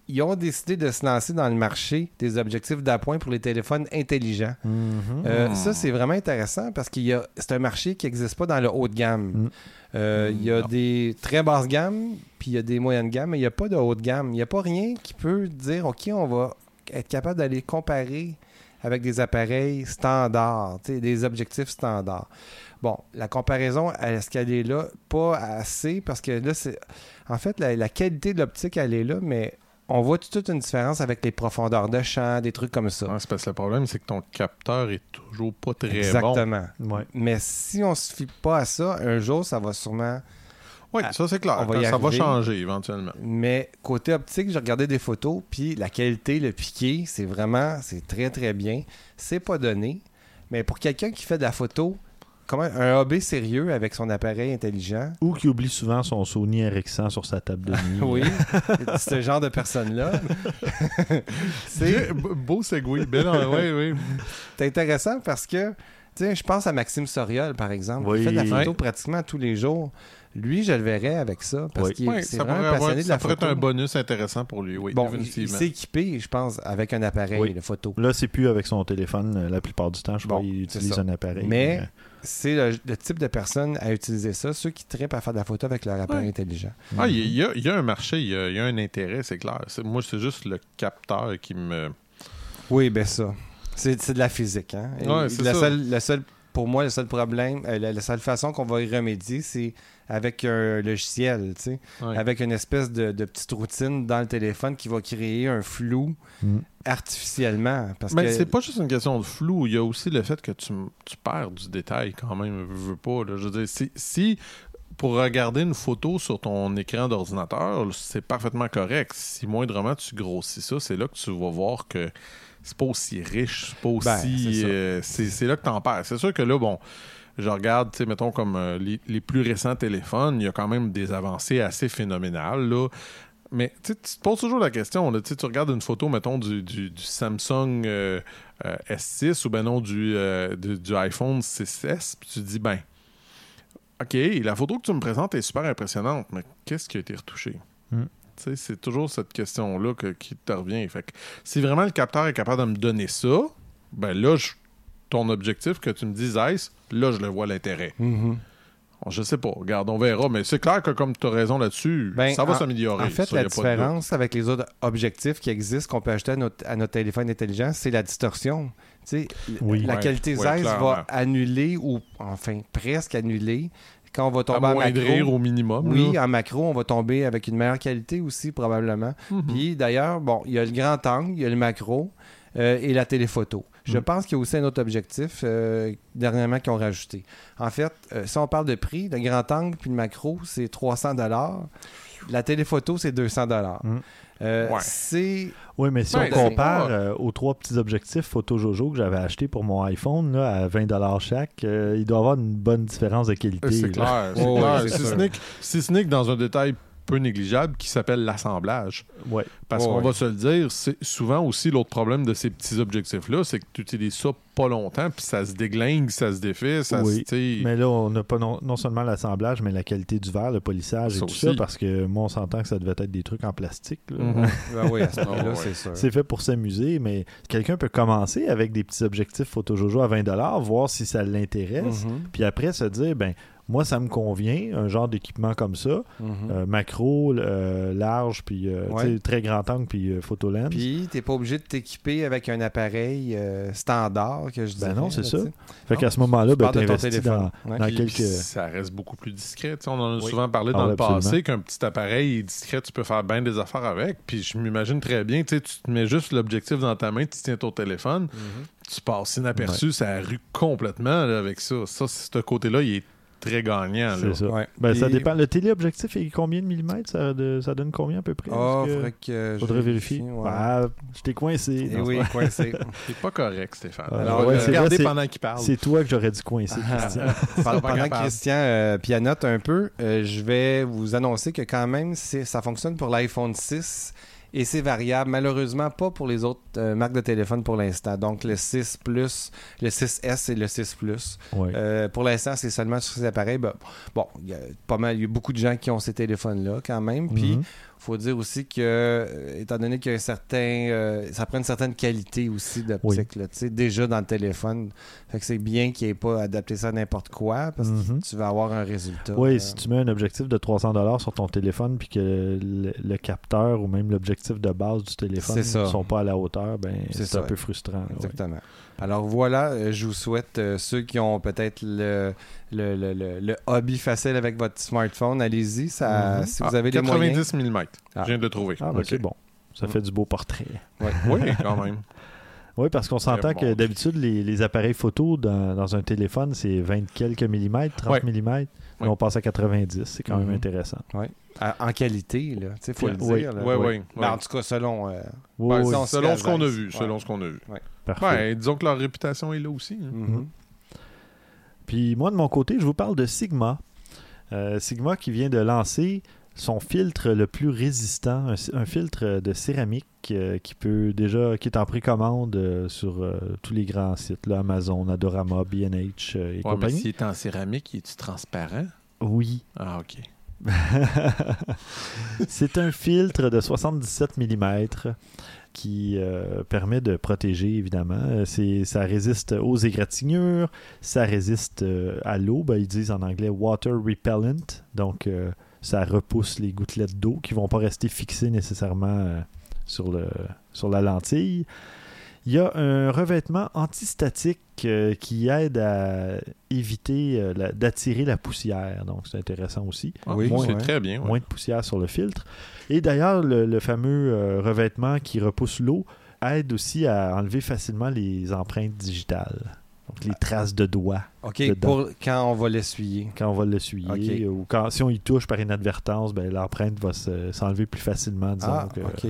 Speaker 6: ils ont décidé de se lancer dans le marché des objectifs d'appoint pour les téléphones intelligents.
Speaker 4: Mhm.
Speaker 6: Euh. Ça, c'est vraiment intéressant parce a c'est un marché qui n'existe pas dans le haut de gamme.
Speaker 4: Mm.
Speaker 6: Euh, il y a
Speaker 5: Non.
Speaker 6: des très basses gammes, puis il y a des moyennes gammes, mais il n'y a pas de haut de gamme. Il n'y a pas rien qui peut dire, OK, on va être capable d'aller comparer avec des appareils standards, des objectifs standards. Bon, la comparaison, est-ce qu'elle est là? Pas assez, parce que là, c'est... En fait, la, la qualité de l'optique, elle est là, mais on voit toute une différence avec les profondeurs de champ, des trucs comme ça.
Speaker 5: Ouais, c'est parce que le problème, c'est que ton capteur est toujours pas très bon.
Speaker 6: Exactement.
Speaker 4: Ouais.
Speaker 6: Mais si on se fie pas à ça, un jour, ça va sûrement...
Speaker 5: Oui, ça c'est clair.
Speaker 6: On va y
Speaker 5: ça va changer éventuellement.
Speaker 6: Mais côté optique, j'ai regardé des photos, puis la qualité, le piqué, c'est vraiment, c'est très très bien. C'est pas donné. Mais pour quelqu'un qui fait de la photo comment, un hobby sérieux avec son appareil intelligent?
Speaker 4: Ou qui oublie souvent son Sony RX100 sur sa table de nuit.
Speaker 6: Oui, ce genre de personne-là. c'est
Speaker 5: Be- Beau segway. Ben non, ouais, ouais.
Speaker 6: c'est intéressant parce que, tu sais, je pense à Maxime Soriol, par exemple.
Speaker 4: Oui.
Speaker 6: Il fait de la photo pratiquement tous les jours. Lui, je le verrais avec ça parce
Speaker 4: Oui.
Speaker 6: qu'il
Speaker 5: ça
Speaker 6: vraiment
Speaker 5: avoir-
Speaker 6: passionné de
Speaker 5: ça
Speaker 6: la
Speaker 5: pourrait
Speaker 6: photo.
Speaker 5: être un bonus intéressant pour lui, oui,
Speaker 6: Bon, il, s'est équipé, je pense, avec un appareil
Speaker 4: Oui.
Speaker 6: de photo.
Speaker 4: Là, c'est plus avec son téléphone euh, la plupart du temps. Je
Speaker 6: Bon,
Speaker 4: crois qu'il utilise
Speaker 6: ça.
Speaker 4: un appareil.
Speaker 6: Mais-
Speaker 4: euh,
Speaker 6: C'est le, le type de personne à utiliser ça, ceux qui trippent à faire de la photo avec leur appareil
Speaker 5: Ouais.
Speaker 6: intelligent.
Speaker 5: Ah, il y, a- il y a- il y a un marché, il y a, il y a un intérêt, c'est clair. C'est- Moi, c'est juste le capteur qui me.
Speaker 6: Oui, ben ça. C'est c'est de la physique. Hein? Et
Speaker 5: Ouais, c'est
Speaker 6: la
Speaker 5: ça.
Speaker 6: Seule, le seul, pour moi, le seul problème, euh, la, la seule façon qu'on va y remédier, c'est avec un logiciel, tu sais,
Speaker 5: Ouais.
Speaker 6: avec une espèce de, de petite routine dans le téléphone qui va créer un flou
Speaker 4: Mm.
Speaker 6: artificiellement. Parce
Speaker 5: Mais
Speaker 6: que
Speaker 5: c'est pas juste une question de flou, il y a aussi le fait que tu, tu perds du détail quand même, veux, veux pas. là. Je veux dire, si, si pour regarder une photo sur ton écran d'ordinateur, c'est parfaitement correct. Si moindrement tu grossis ça, c'est là que tu vas voir que c'est pas aussi riche, c'est pas
Speaker 6: Ben,
Speaker 5: aussi. euh, c'est là que t'en perds. C'est sûr que là, bon. Je regarde, tu sais, mettons, comme euh, les, les plus récents téléphones, il y a quand même des avancées assez phénoménales, là. Mais tu te poses toujours la question. Là, tu regardes une photo, mettons, du, du- du Samsung euh, euh, S6 ou ben non du, du, du iPhone 6S, puis tu te dis, ben, OK, la photo que tu me présentes est super impressionnante, mais qu'est-ce qui a été retouché?
Speaker 4: Hmm.
Speaker 5: C'est toujours cette question-là que- qui te revient. Fait que si vraiment le capteur est capable de me donner ça, ben là, je- ton objectif que tu me dises, Ice, là, je le vois l'intérêt.
Speaker 6: Mhm.
Speaker 5: Je sais pas, regarde, on verra, mais c'est clair que comme tu as raison là-dessus,
Speaker 6: Ben,
Speaker 5: ça va
Speaker 6: en-
Speaker 5: s'améliorer.
Speaker 6: En fait,
Speaker 5: ça,
Speaker 6: la différence avec les autres objectifs qui existent, qu'on peut acheter à notre, à notre téléphone intelligent, c'est la distorsion. Tu sais,
Speaker 4: Oui.
Speaker 6: La
Speaker 5: Ouais,
Speaker 6: qualité
Speaker 5: ouais,
Speaker 6: ZEISS va annuler, ou enfin presque annuler, quand on va tomber en
Speaker 5: amoindrir
Speaker 6: macro.
Speaker 5: au minimum.
Speaker 6: Oui,
Speaker 5: là.
Speaker 6: en macro, on va tomber avec une meilleure qualité aussi, probablement.
Speaker 5: Mhm.
Speaker 6: Puis d'ailleurs, bon, il y a le grand angle, il y a le macro euh, et la téléphoto. Je
Speaker 4: Mhm.
Speaker 6: pense qu'il y a aussi un autre objectif euh, dernièrement qu'ils ont rajouté. En fait, euh, si on parle de prix, le grand angle puis le macro, c'est 300 La téléphoto, c'est 200
Speaker 4: Mhm.
Speaker 6: Euh,
Speaker 5: Ouais.
Speaker 6: C'est
Speaker 4: Oui, mais si
Speaker 5: Ouais,
Speaker 4: on compare euh, aux trois petits objectifs Photo Jojo que j'avais acheté pour mon iPhone là, à 20 chaque, euh, il doit y avoir une bonne différence de qualité.
Speaker 5: Euh, C'est clair. c'est
Speaker 6: Oh,
Speaker 5: clair.
Speaker 6: ouais, c'est
Speaker 5: si,
Speaker 6: sûr.
Speaker 5: ce n'est que- si ce n'est que dans un détail peu négligeable qui s'appelle l'assemblage.
Speaker 4: Ouais.
Speaker 5: Parce qu'on
Speaker 6: ouais.
Speaker 5: va se le dire, c'est souvent aussi l'autre problème de ces petits objectifs-là, c'est que tu utilises ça pas longtemps, puis ça se déglingue, ça se défait, ça
Speaker 4: Oui,
Speaker 5: se.
Speaker 4: Mais là, on n'a pas non, non seulement l'assemblage, mais la qualité du verre, le polissage et
Speaker 5: Ça
Speaker 4: tout
Speaker 5: aussi.
Speaker 4: ça, parce que moi, on s'entend que ça devait être des trucs en plastique. là.
Speaker 5: Mhm.
Speaker 6: Ah oui, à ce moment-là,
Speaker 5: ouais.
Speaker 6: c'est sûr.
Speaker 4: C'est fait pour s'amuser, mais quelqu'un peut commencer avec des petits objectifs Photo Jojo à 20 voir si ça l'intéresse,
Speaker 6: Mhm,
Speaker 4: puis après se dire, ben moi, ça me convient, un genre d'équipement comme ça,
Speaker 6: mhm.
Speaker 4: euh, macro, euh, large, puis euh,
Speaker 6: Ouais.
Speaker 4: très grand angle, puis euh, photo lens.
Speaker 6: Puis, t'es pas obligé de t'équiper avec un appareil euh, standard, que je
Speaker 4: Ben
Speaker 6: dirais.
Speaker 4: non, c'est ça. Fait qu'à ce moment-là, ben, t'investis dans,
Speaker 6: téléphone. Ouais.
Speaker 4: dans
Speaker 5: Puis-
Speaker 4: quelques...
Speaker 5: puis ça reste beaucoup plus discret. On en a
Speaker 4: Oui.
Speaker 5: souvent parlé
Speaker 4: Ah
Speaker 5: dans le passé qu'un petit appareil est discret, tu peux faire bien des affaires avec. Puis je m'imagine très bien, tu sais, tu te mets juste l'objectif dans ta main, tu tiens ton téléphone,
Speaker 6: Mhm.
Speaker 5: tu passes inaperçu, ça rue complètement là, avec ça. Ça, ce côté-là, il est très gagnant. là.
Speaker 4: C'est ça.
Speaker 6: Ouais.
Speaker 4: Ben, ça dépend. Le téléobjectif est combien de millimètres? Ça, de- ça donne combien à peu près?
Speaker 6: Ah,
Speaker 4: Est-ce que-
Speaker 6: faudrait que je
Speaker 4: Faudrait vérifier.
Speaker 6: vérifie, ouais.
Speaker 4: Ah, je t'ai coincé.
Speaker 6: Eh
Speaker 4: Non,
Speaker 6: oui,
Speaker 4: c'est pas-
Speaker 6: coincé.
Speaker 5: C'est pas correct, Stéphane.
Speaker 4: Ah,
Speaker 5: Alors,
Speaker 4: ouais, c'est
Speaker 5: regardez pendant qu'il parle.
Speaker 4: C'est toi que j'aurais dû coincer, Christian.
Speaker 6: Pendant, que. Christian euh, pianote un peu, euh, je vais vous annoncer que quand même, c'est- ça fonctionne pour l'iPhone 6 et c'est variable. Malheureusement, pas pour les autres euh, marques de téléphone pour l'instant. Donc, le 6 Plus, le 6S et le 6 Plus. Euh, pour l'instant, c'est seulement sur ces appareils. Ben, bon, il y a pas mal, il y a beaucoup de gens qui ont ces téléphones-là quand même. Puis,
Speaker 4: Mhm.
Speaker 6: Faut dire aussi que, euh, étant donné qu'il y a un certain, euh, ça prend une certaine qualité aussi d'optique, là, sais, déjà dans le téléphone. Fait que c'est bien qu'il n'y ait pas adapté ça à n'importe quoi parce que
Speaker 4: Mhm.
Speaker 6: tu vas avoir un résultat.
Speaker 4: Oui,
Speaker 6: euh,
Speaker 4: si tu mets un objectif de 300 sur ton téléphone puis que le, le capteur ou même l'objectif de base du téléphone ne sont pas à la hauteur, ben
Speaker 6: C'est
Speaker 4: un peu frustrant. ouais.
Speaker 6: Alors voilà, euh, je vous souhaite, euh, ceux qui ont peut-être le, le, le, le- le hobby facile avec votre smartphone, allez-y. Ça,
Speaker 4: Mhm.
Speaker 6: Si
Speaker 5: Ah,
Speaker 6: vous avez les
Speaker 5: 90
Speaker 6: moyens.
Speaker 5: mm.
Speaker 6: Ah.
Speaker 5: Je viens de le trouver.
Speaker 4: Ah, ben c'est bon. Ça
Speaker 6: Mhm.
Speaker 4: fait du beau portrait.
Speaker 6: Ouais.
Speaker 5: Oui, quand même.
Speaker 4: Oui, parce qu'on s'entend
Speaker 5: bon.
Speaker 4: que d'habitude, les, les appareils photo dans, dans un téléphone, c'est 20 quelques millimètres, 30
Speaker 5: Ouais.
Speaker 4: millimètres. On passe à 90. C'est quand même
Speaker 6: Mhm.
Speaker 4: intéressant.
Speaker 6: À- en qualité, là. Tu sais, faut le
Speaker 4: Oui.
Speaker 6: dire. là.
Speaker 5: Oui,
Speaker 4: Ouais.
Speaker 5: oui.
Speaker 6: Ben, en tout cas, selon. euh,
Speaker 4: Oui,
Speaker 5: Ben,
Speaker 4: oui,
Speaker 5: selon ce qu'on a
Speaker 6: à
Speaker 5: vu. Selon
Speaker 6: Ouais.
Speaker 5: ce qu'on a vu.
Speaker 4: Parfait.
Speaker 5: Ouais, disons que leur réputation est là aussi. hein.
Speaker 6: mhm.
Speaker 4: Puis moi, de mon côté, je vous parle de Sigma. Euh, Sigma qui vient de lancer son filtre le plus résistant, un, un filtre de céramique euh, qui peut déjà, qui est en précommande euh, sur euh, tous les grands sites, là, Amazon, Adorama, B&H euh, et
Speaker 5: Ouais, mais
Speaker 4: compagnie.
Speaker 5: s'il est en céramique, il est-tu transparent?
Speaker 4: Oui,
Speaker 5: Ah, OK.
Speaker 4: c'est un filtre de 77 mm qui euh, permet de protéger, évidemment. Euh, ça résiste aux égratignures, ça résiste euh, à l'eau. Ben, ils disent en anglais water repellent. Donc, ça repousse les gouttelettes d'eau qui vont pas rester fixées nécessairement sur la lentille. Il y a un revêtement antistatique euh, qui aide à éviter euh, d'attirer la poussière. Donc, c'est intéressant aussi.
Speaker 5: Ah,
Speaker 6: Oui,
Speaker 5: c'est très bien. ouais.
Speaker 4: Moins de poussière sur le filtre. Et d'ailleurs, le, le fameux euh, revêtement qui repousse l'eau aide aussi à enlever facilement les empreintes digitales. Donc, les traces de doigts
Speaker 6: OK,
Speaker 4: Dedans.
Speaker 6: pour quand on va l'essuyer.
Speaker 4: quand on va l'essuyer. Ou quand, si on y touche par inadvertance, ben, l'empreinte va se- s'enlever plus facilement. Disons
Speaker 6: Ah,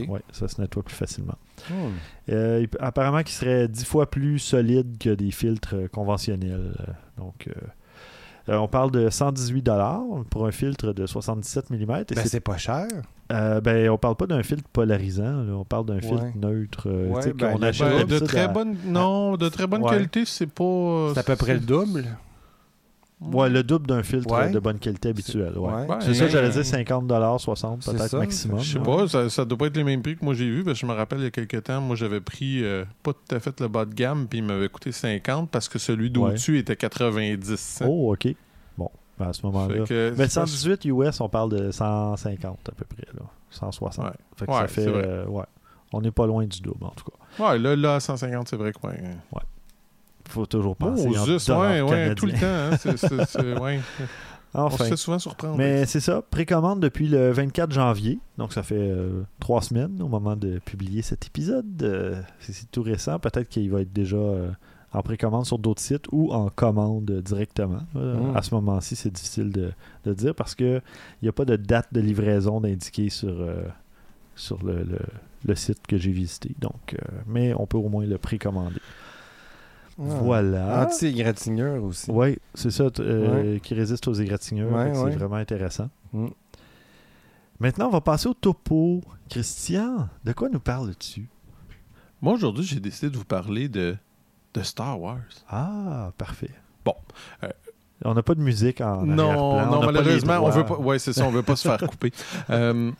Speaker 4: ouais, ça se nettoie plus facilement.
Speaker 6: Hmm.
Speaker 4: Euh, apparemment qu'il serait dix fois plus solide que des filtres conventionnels. Donc, euh, euh, on parle de 118 pour un filtre de 77 mm.
Speaker 6: Ben,
Speaker 4: c'est
Speaker 6: pas cher.
Speaker 4: Euh, ben, on parle pas d'un filtre polarisant, là. on parle d'un
Speaker 6: Ouais.
Speaker 4: filtre neutre. euh,
Speaker 6: Ouais, ben,
Speaker 4: qu'on
Speaker 6: le-
Speaker 4: achète
Speaker 5: Ben, de très bonne, non, de très bonne
Speaker 4: Ouais.
Speaker 5: qualité, c'est pas.
Speaker 6: C'est à peu près le double.
Speaker 4: Ouais, le double d'un filtre
Speaker 6: Ouais.
Speaker 4: de bonne qualité habituel. Ouais.
Speaker 6: Ouais.
Speaker 5: Ouais,
Speaker 4: C'est ça, j'allais dire 50 60
Speaker 6: C'est
Speaker 4: peut-être maximum.
Speaker 5: Je sais pas, ça, ça doit pas être les mêmes prix que moi j'ai vu, parce que je me rappelle il y a quelques temps, moi j'avais pris euh, pas tout à fait le bas de gamme, puis il m'avait coûté 50 parce que celui d'au-dessus était 90.
Speaker 4: Oh, ok. À ce moment-là. Mais
Speaker 5: c'est pas-
Speaker 4: 118 US, on parle de 150 à peu près, là. 160.
Speaker 5: Ouais.
Speaker 4: Fait que
Speaker 5: Ouais,
Speaker 4: ça fait. euh, ouais. On n'est pas loin du double, en tout cas.
Speaker 5: Ouais, là, là, à 150, c'est vrai que ouais.
Speaker 4: Faut toujours
Speaker 5: Oh,
Speaker 4: penser en
Speaker 5: juste, ouais, ouais, tout le temps. Hein, c'est- c'est- c'est- ouais. On se fait souvent surprendre.
Speaker 4: Mais c'est ça, précommande depuis le 24 janvier, donc ça fait euh, trois semaines au moment de publier cet épisode. Euh, c'est c'est tout récent, peut-être qu'il va être déjà en précommande sur d'autres sites ou en commande directement. Euh,
Speaker 6: Mm.
Speaker 4: À ce moment-ci, c'est difficile de, de dire parce qu'il n'y a pas de date de livraison d'indiquer sur, euh, sur le, le- le site que j'ai visité. Donc, euh, mais on peut au moins le précommander.
Speaker 6: Ah.
Speaker 4: Voilà.
Speaker 6: Anti-égratignure aussi.
Speaker 4: Oui, c'est ça, qui résiste aux égratignures.
Speaker 6: Ouais, ouais.
Speaker 4: C'est vraiment intéressant.
Speaker 6: Mm.
Speaker 4: Maintenant, on va passer au topo. Christian, de quoi nous parles-tu?
Speaker 5: Moi, aujourd'hui, j'ai décidé de vous parler de, de Star Wars.
Speaker 4: Ah, parfait.
Speaker 5: Bon, euh,
Speaker 4: on n'a pas de musique en
Speaker 5: Non,
Speaker 4: on
Speaker 5: non, malheureusement, on veut pas. Ouais, c'est ça, on veut pas se faire couper. Euh,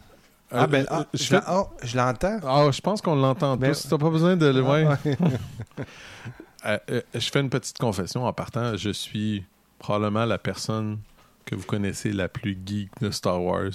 Speaker 6: Ah, ben,
Speaker 5: euh,
Speaker 6: ah,
Speaker 5: je fais-
Speaker 6: oh, je l'entends.
Speaker 5: Ah, je pense qu'on l'entend
Speaker 6: Ben-
Speaker 5: tous. T'as pas besoin de le. ouais.
Speaker 6: Ah, ouais.
Speaker 5: Euh, euh, je fais une petite confession en partant. Je suis probablement la personne que vous connaissez la plus geek de Star Wars.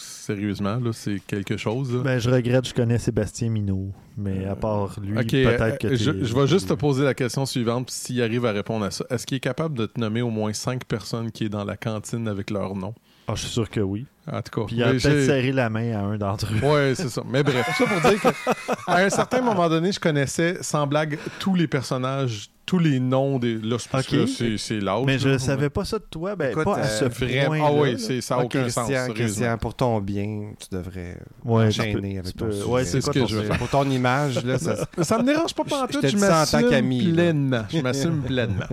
Speaker 5: Sérieusement, là, c'est quelque chose. là?
Speaker 4: Ben, je regrette, je connais Sébastien Minot, mais à part lui, peut-être
Speaker 5: euh,
Speaker 4: que
Speaker 5: je,
Speaker 4: t'es-
Speaker 5: je vais juste te poser la question suivante, puis s'il arrive à répondre à ça. Est-ce qu'il est capable de te nommer au moins cinq personnes qui est dans la cantine avec leur nom?
Speaker 4: Ah, je suis sûr que oui.
Speaker 5: En tout cas.
Speaker 4: Puis il a peut-être
Speaker 5: j'ai-
Speaker 4: serré la main à un d'entre eux.
Speaker 5: Ouais, c'est ça. Mais bref, tout ça pour dire que à un certain moment donné, je connaissais sans blague tous les personnages, tous les noms des. Là, c'est parce
Speaker 4: Ok.
Speaker 5: que c'est c'est l'âge.
Speaker 4: Mais je
Speaker 5: là.
Speaker 4: savais pas ça de toi. Ben,
Speaker 6: Écoute,
Speaker 4: pas à
Speaker 6: euh,
Speaker 4: ce
Speaker 5: Vraiment.
Speaker 4: point
Speaker 5: Ah oui, c'est- ça n'a
Speaker 6: Ah,
Speaker 5: aucun
Speaker 6: Christian,
Speaker 5: sens.
Speaker 6: Christian, pour ton bien, tu devrais
Speaker 4: Ouais, tu
Speaker 6: enchaîner
Speaker 4: peux-
Speaker 6: avec ton
Speaker 4: peux- ouais,
Speaker 5: c'est
Speaker 4: quoi
Speaker 5: ce que
Speaker 4: ton
Speaker 5: je veux.
Speaker 6: Pour ton image, là, ça,
Speaker 5: Ça me dérange pas
Speaker 6: Je-
Speaker 5: pantoute,
Speaker 6: je
Speaker 5: m'assume pleinement. Je m'assume pleinement.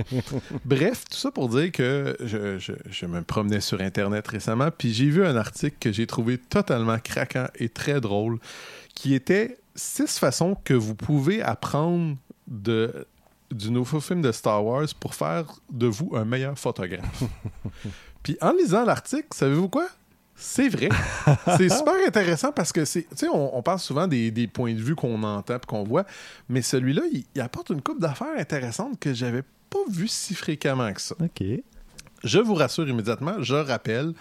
Speaker 5: Bref, tout ça pour dire que je, je- je me promenais sur Internet récemment, puis j'ai vu un article que j'ai trouvé totalement craquant et très drôle, qui était six façons que vous pouvez apprendre de du nouveau film de Star Wars pour faire de vous un meilleur photographe. puis en lisant l'article, savez-vous quoi? C'est vrai. c'est super intéressant parce que c'est. Tu sais, on, on parle souvent des, des points de vue qu'on entend et qu'on voit, mais celui-là, il, il apporte une coupe d'affaires intéressantes que j'avais pas vu si fréquemment que ça.
Speaker 4: OK.
Speaker 5: Je vous rassure immédiatement, je rappelle,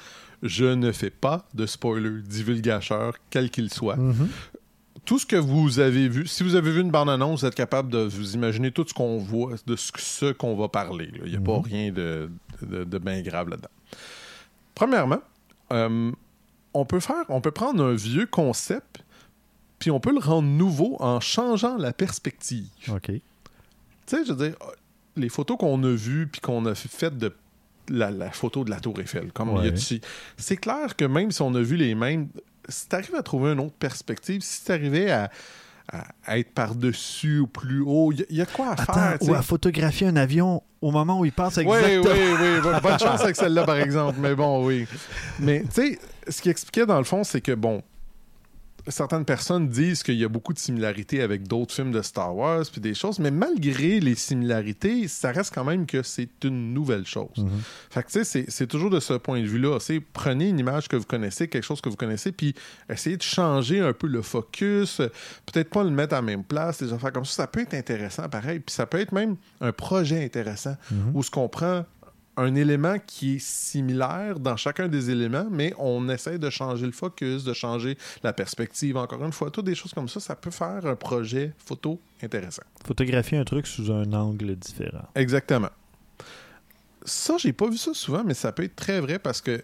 Speaker 5: je ne fais pas de spoiler divulgateur, quel qu'il soit.
Speaker 4: Mhm.
Speaker 5: Tout ce que vous avez vu, si vous avez vu une bande-annonce, vous êtes capable de vous imaginer tout ce qu'on voit, de ce, ce qu'on va parler. là. Il n'y a pas rien de, de, de bien grave là-dedans. Premièrement, euh, on peut faire, on peut prendre un vieux concept, puis on peut le rendre nouveau en changeant la perspective.
Speaker 4: OK.
Speaker 5: Tu sais, je veux dire, les photos qu'on a vues puis qu'on a faites de la, la photo de la Tour Eiffel, comme il y a
Speaker 4: Ouais.
Speaker 5: c'est clair que même si on a vu les mêmes, si tu arrives à trouver une autre perspective, si tu arrivais à, être par-dessus ou plus haut. Il y, y a de quoi à faire.
Speaker 4: Attends, ou à photographier un avion au moment où il passe
Speaker 5: Oui,
Speaker 4: exactement.
Speaker 5: oui, oui. Bo- Bonne chance avec celle-là, par exemple. Mais bon, oui. Mais, tu sais, ce qu'il expliquait dans le fond, c'est que, bon, certaines personnes disent qu'il y a beaucoup de similarités avec d'autres films de Star Wars, puis des choses, mais malgré les similarités, ça reste quand même que c'est une nouvelle chose.
Speaker 4: Mhm.
Speaker 5: Fait que, tu sais, c'est- toujours de ce point de vue-là. C'est prenez une image que vous connaissez, quelque chose que vous connaissez, puis essayez de changer un peu le focus, peut-être pas le mettre à la même place, des affaires comme ça. Ça peut être intéressant, pareil. Puis ça peut être même un projet intéressant
Speaker 4: Mhm.
Speaker 5: où ce qu'on prend un élément qui est similaire dans chacun des éléments, mais on essaie de changer le focus, de changer la perspective. Encore une fois, toutes des choses comme ça, ça peut faire un projet photo intéressant.
Speaker 4: Photographier un truc sous un angle différent.
Speaker 5: Exactement. Ça, j'ai pas vu ça souvent, mais ça peut être très vrai parce que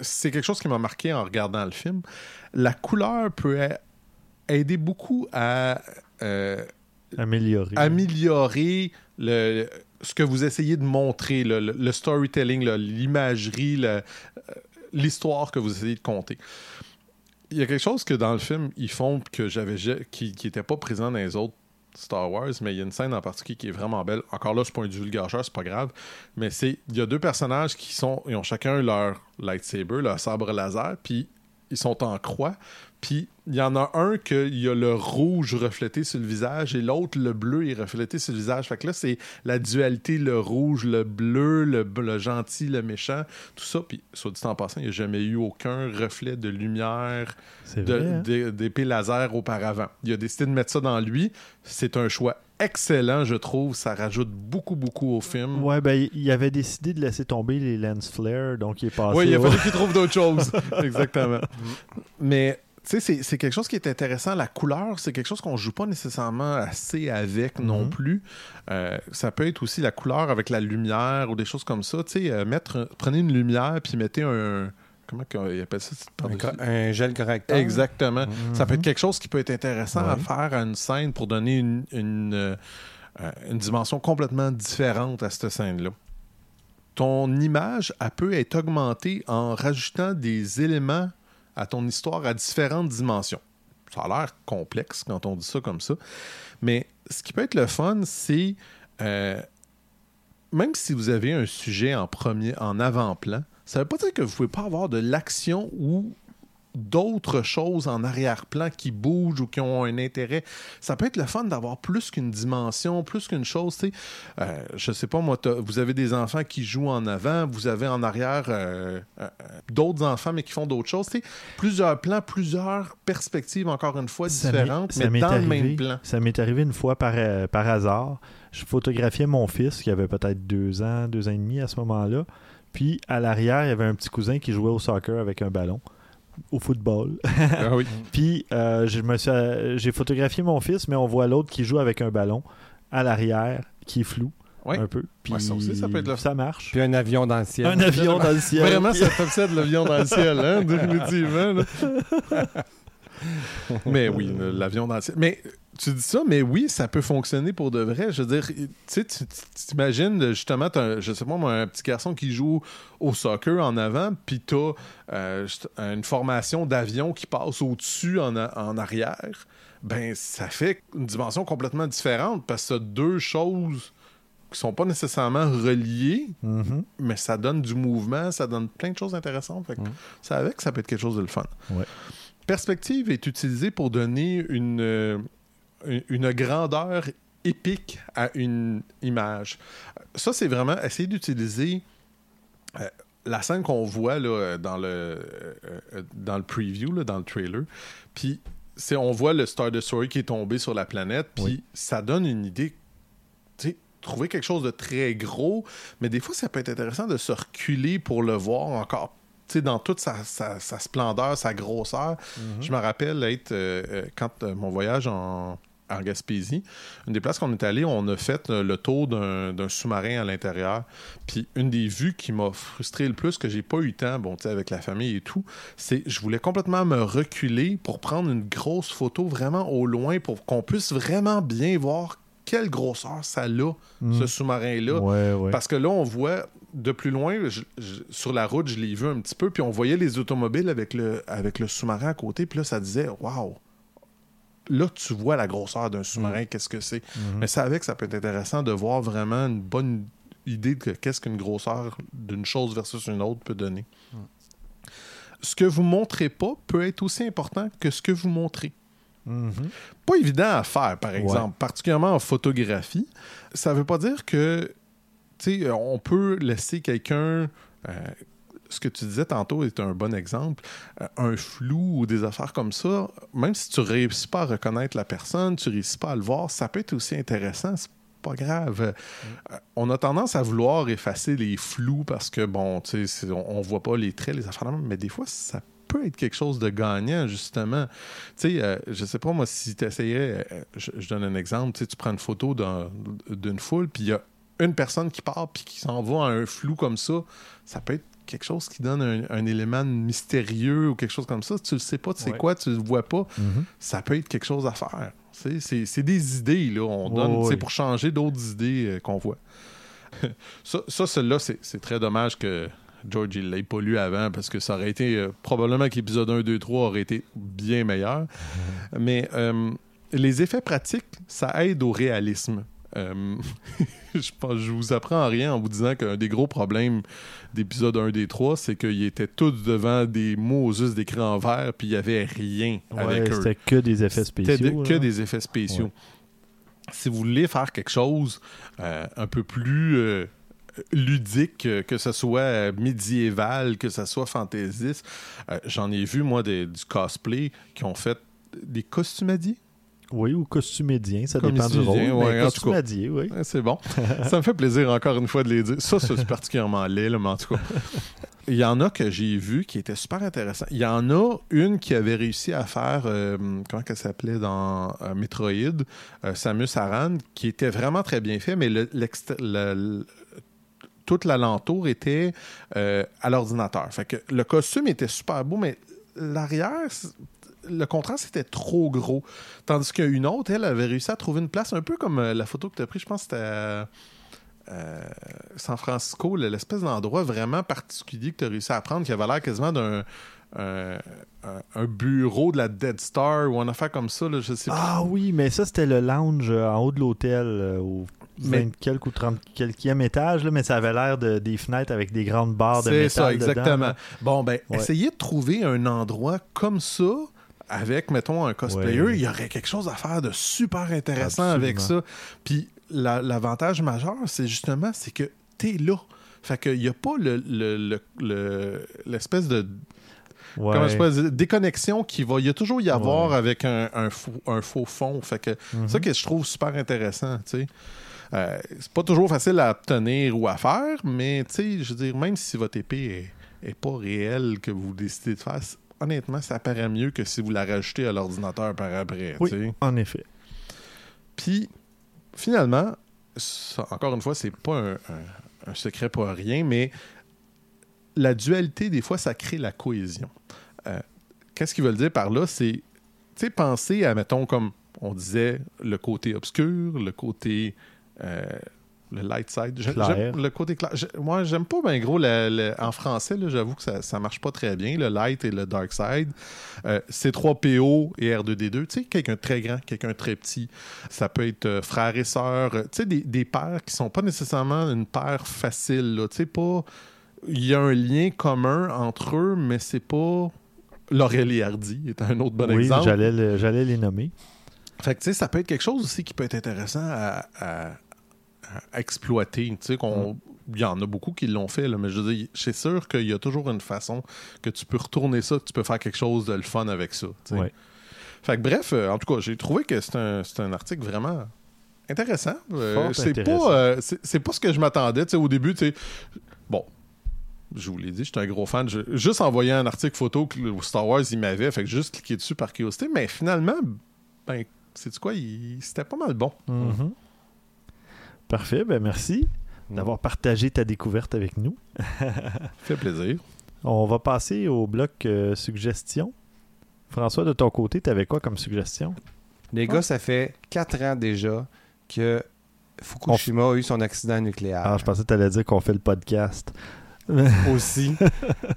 Speaker 5: c'est quelque chose qui m'a marqué en regardant le film. La couleur peut aider beaucoup à euh,
Speaker 4: Améliorer.
Speaker 5: améliorer le, ce que vous essayez de montrer, le, storytelling, l'imagerie, euh, l'histoire que vous essayez de conter. Il y a quelque chose que dans le film, ils font que j'avais ja- qui n'était pas présent dans les autres Star Wars, mais il y a une scène en particulier qui est vraiment belle. Encore là, c'est pas un divulgateur, c'est pas grave. Mais c'est il y a deux personnages qui sont ils ont chacun leur lightsaber, leur sabre laser, puis ils sont en croix. Puis il y en a un qu'il y a le rouge reflété sur le visage et l'autre, le bleu, est reflété sur le visage. Fait que là, c'est la dualité, le rouge, le bleu, le, le gentil, le méchant, tout ça. Puis, soit dit en passant, il n'y a jamais eu aucun reflet de lumière
Speaker 4: hein?
Speaker 5: d'épée laser auparavant. Il a décidé de mettre ça dans lui. C'est un choix excellent, je trouve. Ça rajoute beaucoup, beaucoup au film.
Speaker 4: Ouais, ben, il avait décidé de laisser tomber les lens flares, donc il est passé.
Speaker 5: Oui, il a fallu qu'il trouve d'autres choses. Exactement. Mais, tu sais, c'est- c'est quelque chose qui est intéressant. La couleur, c'est quelque chose qu'on joue pas nécessairement assez avec non
Speaker 4: Mhm.
Speaker 5: plus. Euh, ça peut être aussi la couleur avec la lumière ou des choses comme ça. Tu sais, euh, mettre, prenez une lumière puis mettez un. Comment qu'on- il appelle ça?
Speaker 6: Un, gel correcteur.
Speaker 5: Exactement.
Speaker 4: Mhm.
Speaker 5: Ça peut être quelque chose qui peut être intéressant à faire à une scène pour donner une, une, euh, euh, une dimension complètement différente à cette scène-là. Ton image, elle peut être augmentée en rajoutant des éléments à ton histoire à différentes dimensions. Ça a l'air complexe quand on dit ça comme ça. Mais ce qui peut être le fun, c'est euh, même si vous avez un sujet en premier, en avant-plan, ça veut pas dire que vous pouvez pas avoir de l'action ou d'autres choses en arrière-plan qui bougent ou qui ont un intérêt. Ça peut être le fun d'avoir plus qu'une dimension, plus qu'une chose. sais. Euh, je sais pas, moi, vous avez des enfants qui jouent en avant, vous avez en arrière euh, euh, d'autres enfants, mais qui font d'autres choses. Plusieurs plans, plusieurs perspectives, encore une fois, différentes,
Speaker 4: ça
Speaker 5: mais dans le même plan.
Speaker 4: Ça m'est arrivé une fois par, euh, par hasard. Je photographiais mon fils qui avait peut-être deux ans, deux ans et demi à ce moment-là. Puis à l'arrière, il y avait un petit cousin qui jouait au soccer avec un ballon, au football.
Speaker 5: Ah oui.
Speaker 4: Puis euh, je me suis, euh, j'ai photographié mon fils, mais on voit l'autre qui joue avec un ballon à l'arrière, qui est flou
Speaker 5: Ouais.
Speaker 4: un peu. Puis
Speaker 5: Ouais, ça aussi, ça peut être le-
Speaker 4: ça marche.
Speaker 6: Puis un avion dans le ciel.
Speaker 4: un avion dans le ciel.
Speaker 5: Vraiment, ça t'obsède l'avion dans le ciel, hein, définitivement. mais oui, l'avion dans le ciel. Mais tu dis ça, mais oui, ça peut fonctionner pour de vrai. Je veux dire, tu sais, tu t'imagines justement, t'as un- je sais pas moi, un petit garçon qui joue au soccer en avant, puis t'as euh, une formation d'avion qui passe au-dessus en, arrière. Ben, ça fait une dimension complètement différente parce que deux choses qui sont pas nécessairement reliées,
Speaker 4: Mhm.
Speaker 5: mais ça donne du mouvement, ça donne plein de choses intéressantes. Fait que Ça avec, ça peut être quelque chose de le fun.
Speaker 4: Ouais.
Speaker 5: Perspective est utilisée pour donner une, euh, une- grandeur épique à une image. Ça, c'est vraiment essayer d'utiliser euh, la scène qu'on voit là, dans, le, euh, euh, dans le preview, là, dans le trailer. Puis, c'est, on voit le Star Destroyer qui est tombé sur la planète, puis
Speaker 4: Oui.
Speaker 5: ça donne une idée. Trouver quelque chose de très gros, mais des fois, ça peut être intéressant de se reculer pour le voir encore dans toute sa, sa- sa splendeur, sa grosseur. Je me rappelle être, euh, euh, quand euh, mon voyage en, en Gaspésie, une des places qu'on est allé, on a fait euh, le tour d'un sous-marin à l'intérieur. Puis une des vues qui m'a frustré le plus, que j'ai pas eu le temps, bon, tu avec la famille et tout, c'est je voulais complètement me reculer pour prendre une grosse photo vraiment au loin pour qu'on puisse vraiment bien voir quelle grosseur ça a, ce sous-marin-là.
Speaker 4: Ouais, ouais.
Speaker 5: Parce que là, on voit de plus loin, je- je- sur la route, je l'ai vu un petit peu, puis on voyait les automobiles avec le, avec le sous-marin à côté, puis là, ça disait Waouh, là, tu vois la grosseur d'un sous-marin, qu'est-ce que c'est.
Speaker 4: Mhm.
Speaker 5: Mais c'est avec que ça peut être intéressant de voir vraiment une bonne idée de qu'est-ce qu'une grosseur d'une chose versus une autre peut donner. Ce que vous montrez pas peut être aussi important que ce que vous montrez.
Speaker 4: Mhm.
Speaker 5: Pas évident à faire, par exemple, particulièrement en photographie. Ça veut pas dire que, sais, on peut laisser quelqu'un. euh, ce que tu disais tantôt est un bon exemple. Euh, un flou ou des affaires comme ça, même si tu réussis pas à reconnaître la personne, tu réussis pas à le voir, ça peut être aussi intéressant. Pas grave. Euh, on a tendance à vouloir effacer les flous parce que, bon, tu sais, on, on voit pas les traits, les affaires, mais des fois, ça peut être quelque chose de gagnant, justement. Tu sais, euh, je sais pas, moi, si tu essayais, je, donne un exemple, tu prends une photo d'un- d'une foule, puis il y a une personne qui part, puis qui s'en va à un flou comme ça, ça peut être quelque chose qui donne un, un élément mystérieux ou quelque chose comme ça. Tu le sais pas, tu sais
Speaker 4: Ouais.
Speaker 5: quoi, tu le vois pas,
Speaker 4: Mhm.
Speaker 5: ça peut être quelque chose à faire. C'est des idées, là. On donne,
Speaker 4: ouais.
Speaker 5: pour changer d'autres idées euh, qu'on voit. ça, ça celle-là, c'est très dommage que George il l'ait pas lu avant parce que ça aurait été euh, probablement que l'épisode 1, 2, 3 aurait été bien meilleur. Mais euh, les effets pratiques, ça aide au réalisme. Je, pense, je vous apprends rien en vous disant qu'un des gros problèmes d'épisode 1 des 3, c'est qu'ils étaient tous devant des mots juste d'écran vert, puis il n'y avait rien
Speaker 4: Ouais,
Speaker 5: avec eux.
Speaker 4: c'était que des effets
Speaker 5: C'était
Speaker 4: spéciaux.
Speaker 5: de- que des effets spéciaux.
Speaker 4: Ouais.
Speaker 5: Si vous voulez faire quelque chose euh, un peu plus euh, ludique, euh, que ce soit médiéval, que ce soit fantaisiste, euh, j'en ai vu, moi, des- du cosplay qui ont fait des costumadiers.
Speaker 4: Oui, ou costumédien, ça dépend du rôle.
Speaker 5: ouais,
Speaker 4: mais
Speaker 5: en tout cas.
Speaker 4: costumédier, oui.
Speaker 5: C'est bon. ça me fait plaisir encore une fois de les dire. Ça, c'est particulièrement laid, mais en tout cas. Il y en a que j'ai vu qui étaient super intéressants. Il y en a une qui avait réussi à faire, euh, comment qu'elle s'appelait dans euh, Metroid, euh, Samus Aran, qui était vraiment très bien fait, mais le, le- le- tout l'alentour était à l'ordinateur. Fait que le costume était super beau, mais l'arrière, le contraste était trop gros. Tandis qu'une autre, elle avait réussi à trouver une place un peu comme euh, la photo que tu as prise, je pense que c'était à euh, San Francisco, le- l'espèce d'endroit vraiment particulier que tu as réussi à prendre, qui avait l'air quasiment d'un un, un- un bureau de la Dead Star ou une affaire comme ça, là, je sais pas.
Speaker 4: Ah oui, mais ça, c'était le lounge euh, en haut de l'hôtel, euh, au
Speaker 5: Mais-
Speaker 4: 20 quelques ou 30 quelquième étage, là, mais ça avait l'air de, des fenêtres avec des grandes barres de
Speaker 5: C'est
Speaker 4: métal
Speaker 5: ça,
Speaker 4: dedans,
Speaker 5: exactement. bon, ben,
Speaker 4: Ouais.
Speaker 5: essayez de trouver un endroit comme ça avec, mettons, un cosplayer.
Speaker 4: Ouais.
Speaker 5: Il y aurait quelque chose à faire de super intéressant
Speaker 4: Absolument.
Speaker 5: avec ça. Puis la- l'avantage majeur, c'est justement, c'est que t'es là. Fait qu'il n'y a pas le- le- le- le- l'espèce de
Speaker 4: Ouais.
Speaker 5: comment je peux dire, déconnexion qui va. Il y a toujours y avoir
Speaker 4: Ouais.
Speaker 5: avec un, un faux, un faux fond. Fait que
Speaker 4: Mhm.
Speaker 5: ça que je trouve super intéressant, tu sais. Euh, c'est pas toujours facile à obtenir ou à faire, mais tu sais, je veux dire, même si votre épée est, est pas réelle que vous décidez de faire, honnêtement, ça paraît mieux que si vous la rajoutez à l'ordinateur par après,
Speaker 4: Oui, en effet.
Speaker 5: Puis, finalement, ça, encore une fois, c'est pas un, un- un secret pour rien, mais la dualité, des fois, ça crée la cohésion. Euh, Qu'est-ce qu'ils veulent dire par là? C'est, tu sais, penser à, mettons, comme on disait, le côté obscur, le côté... euh, le light side. J'aime Le côté clair. Moi, j'aime pas bien gros le- le- en français. J'avoue que ça, ça marche pas très bien, le light et le dark side. Euh, C3PO et R2D2, tu sais, quelqu'un de très grand, quelqu'un de très petit. Ça peut être euh, frère et sœur. euh, Tu sais, des, des pères qui sont pas nécessairement une paire facile. là. Tu sais, pas. Il y a un lien commun entre eux, mais c'est pas. Laurel et Hardy est un autre bon
Speaker 4: oui,
Speaker 5: exemple.
Speaker 4: j'allais le- j'allais les nommer.
Speaker 5: Fait que, tu sais, ça peut être quelque chose aussi qui peut être intéressant à exploiter. Tu sais, qu'on. Il y en a beaucoup qui l'ont fait, là, mais je veux dire, suis sûr qu'il y a toujours une façon que tu peux retourner ça, que tu peux faire quelque chose de le fun avec ça.
Speaker 4: Ouais.
Speaker 5: Fait que bref, euh, en tout cas, j'ai trouvé que c'est un, c'est un article vraiment intéressant. Euh, c'est pas, euh, c'est c'est pas ce que je m'attendais. Tu sais, au début, tu sais, bon, je vous l'ai dit, j'étais un gros fan. Je- juste envoyé un article photo que le Star Wars, il m'avait, fait que juste cliqué dessus par curiosité. Mais finalement, ben, c'est quoi, il- c'était pas mal bon.
Speaker 4: Mhm. Parfait, ben merci d'avoir partagé ta découverte avec nous.
Speaker 5: Fait plaisir.
Speaker 4: On va passer au bloc euh, suggestions. François, de ton côté, tu avais quoi comme suggestion?
Speaker 6: Les gars, ça fait 4 ans déjà que Fukushima a eu son accident nucléaire.
Speaker 4: Ah, je pensais que tu allais dire qu'on fait le podcast.
Speaker 6: aussi.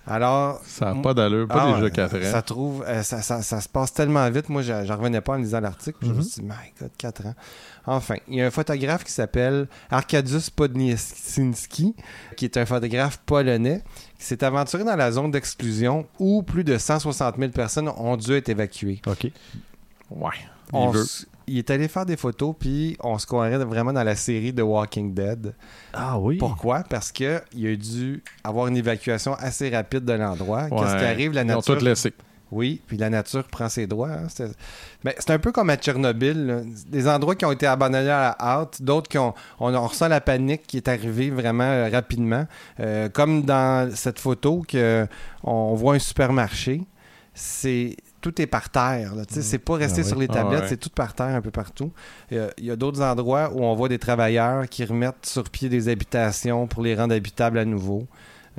Speaker 6: Alors,
Speaker 5: Ça n'a pas d'allure, pas
Speaker 6: ah,
Speaker 5: déjà 4 ans.
Speaker 6: Ça trouve, euh, ça, ça- ça se passe tellement vite. Moi, j'en j'en revenais pas en lisant l'article. Je me
Speaker 4: Mhm.
Speaker 6: suis dit, my God, 4 ans. Enfin, il y a un photographe qui s'appelle Arkadiusz Podniesinski, qui est un photographe polonais, qui s'est aventuré dans la zone d'exclusion où plus de 160 000 personnes ont dû être évacuées.
Speaker 4: OK.
Speaker 5: Ouais.
Speaker 6: On
Speaker 5: Il
Speaker 6: est allé faire des photos, puis on se croirait vraiment dans la série The Walking Dead.
Speaker 4: Ah oui.
Speaker 6: Pourquoi? Parce que il a dû avoir une évacuation assez rapide de l'endroit. Qu'est-ce qui arrive? La
Speaker 5: Ils ont
Speaker 6: nature
Speaker 5: tout laissé.
Speaker 6: oui, puis la nature prend ses droits. hein. C'est mais c'est un peu comme à Tchernobyl. là. Des endroits qui ont été abandonnés à la hâte, d'autres qui ont. On, on ressent la panique qui est arrivée vraiment euh, rapidement. Euh, comme dans cette photo que on voit un supermarché. C'est. Tout est par terre. sais, C'est pas resté
Speaker 4: Ah
Speaker 6: sur les
Speaker 5: Ah
Speaker 6: tablettes,
Speaker 5: ouais.
Speaker 6: c'est tout par terre un peu partout. Euh, Il y a d'autres endroits où on voit des travailleurs qui remettent sur pied des habitations pour les rendre habitables à nouveau.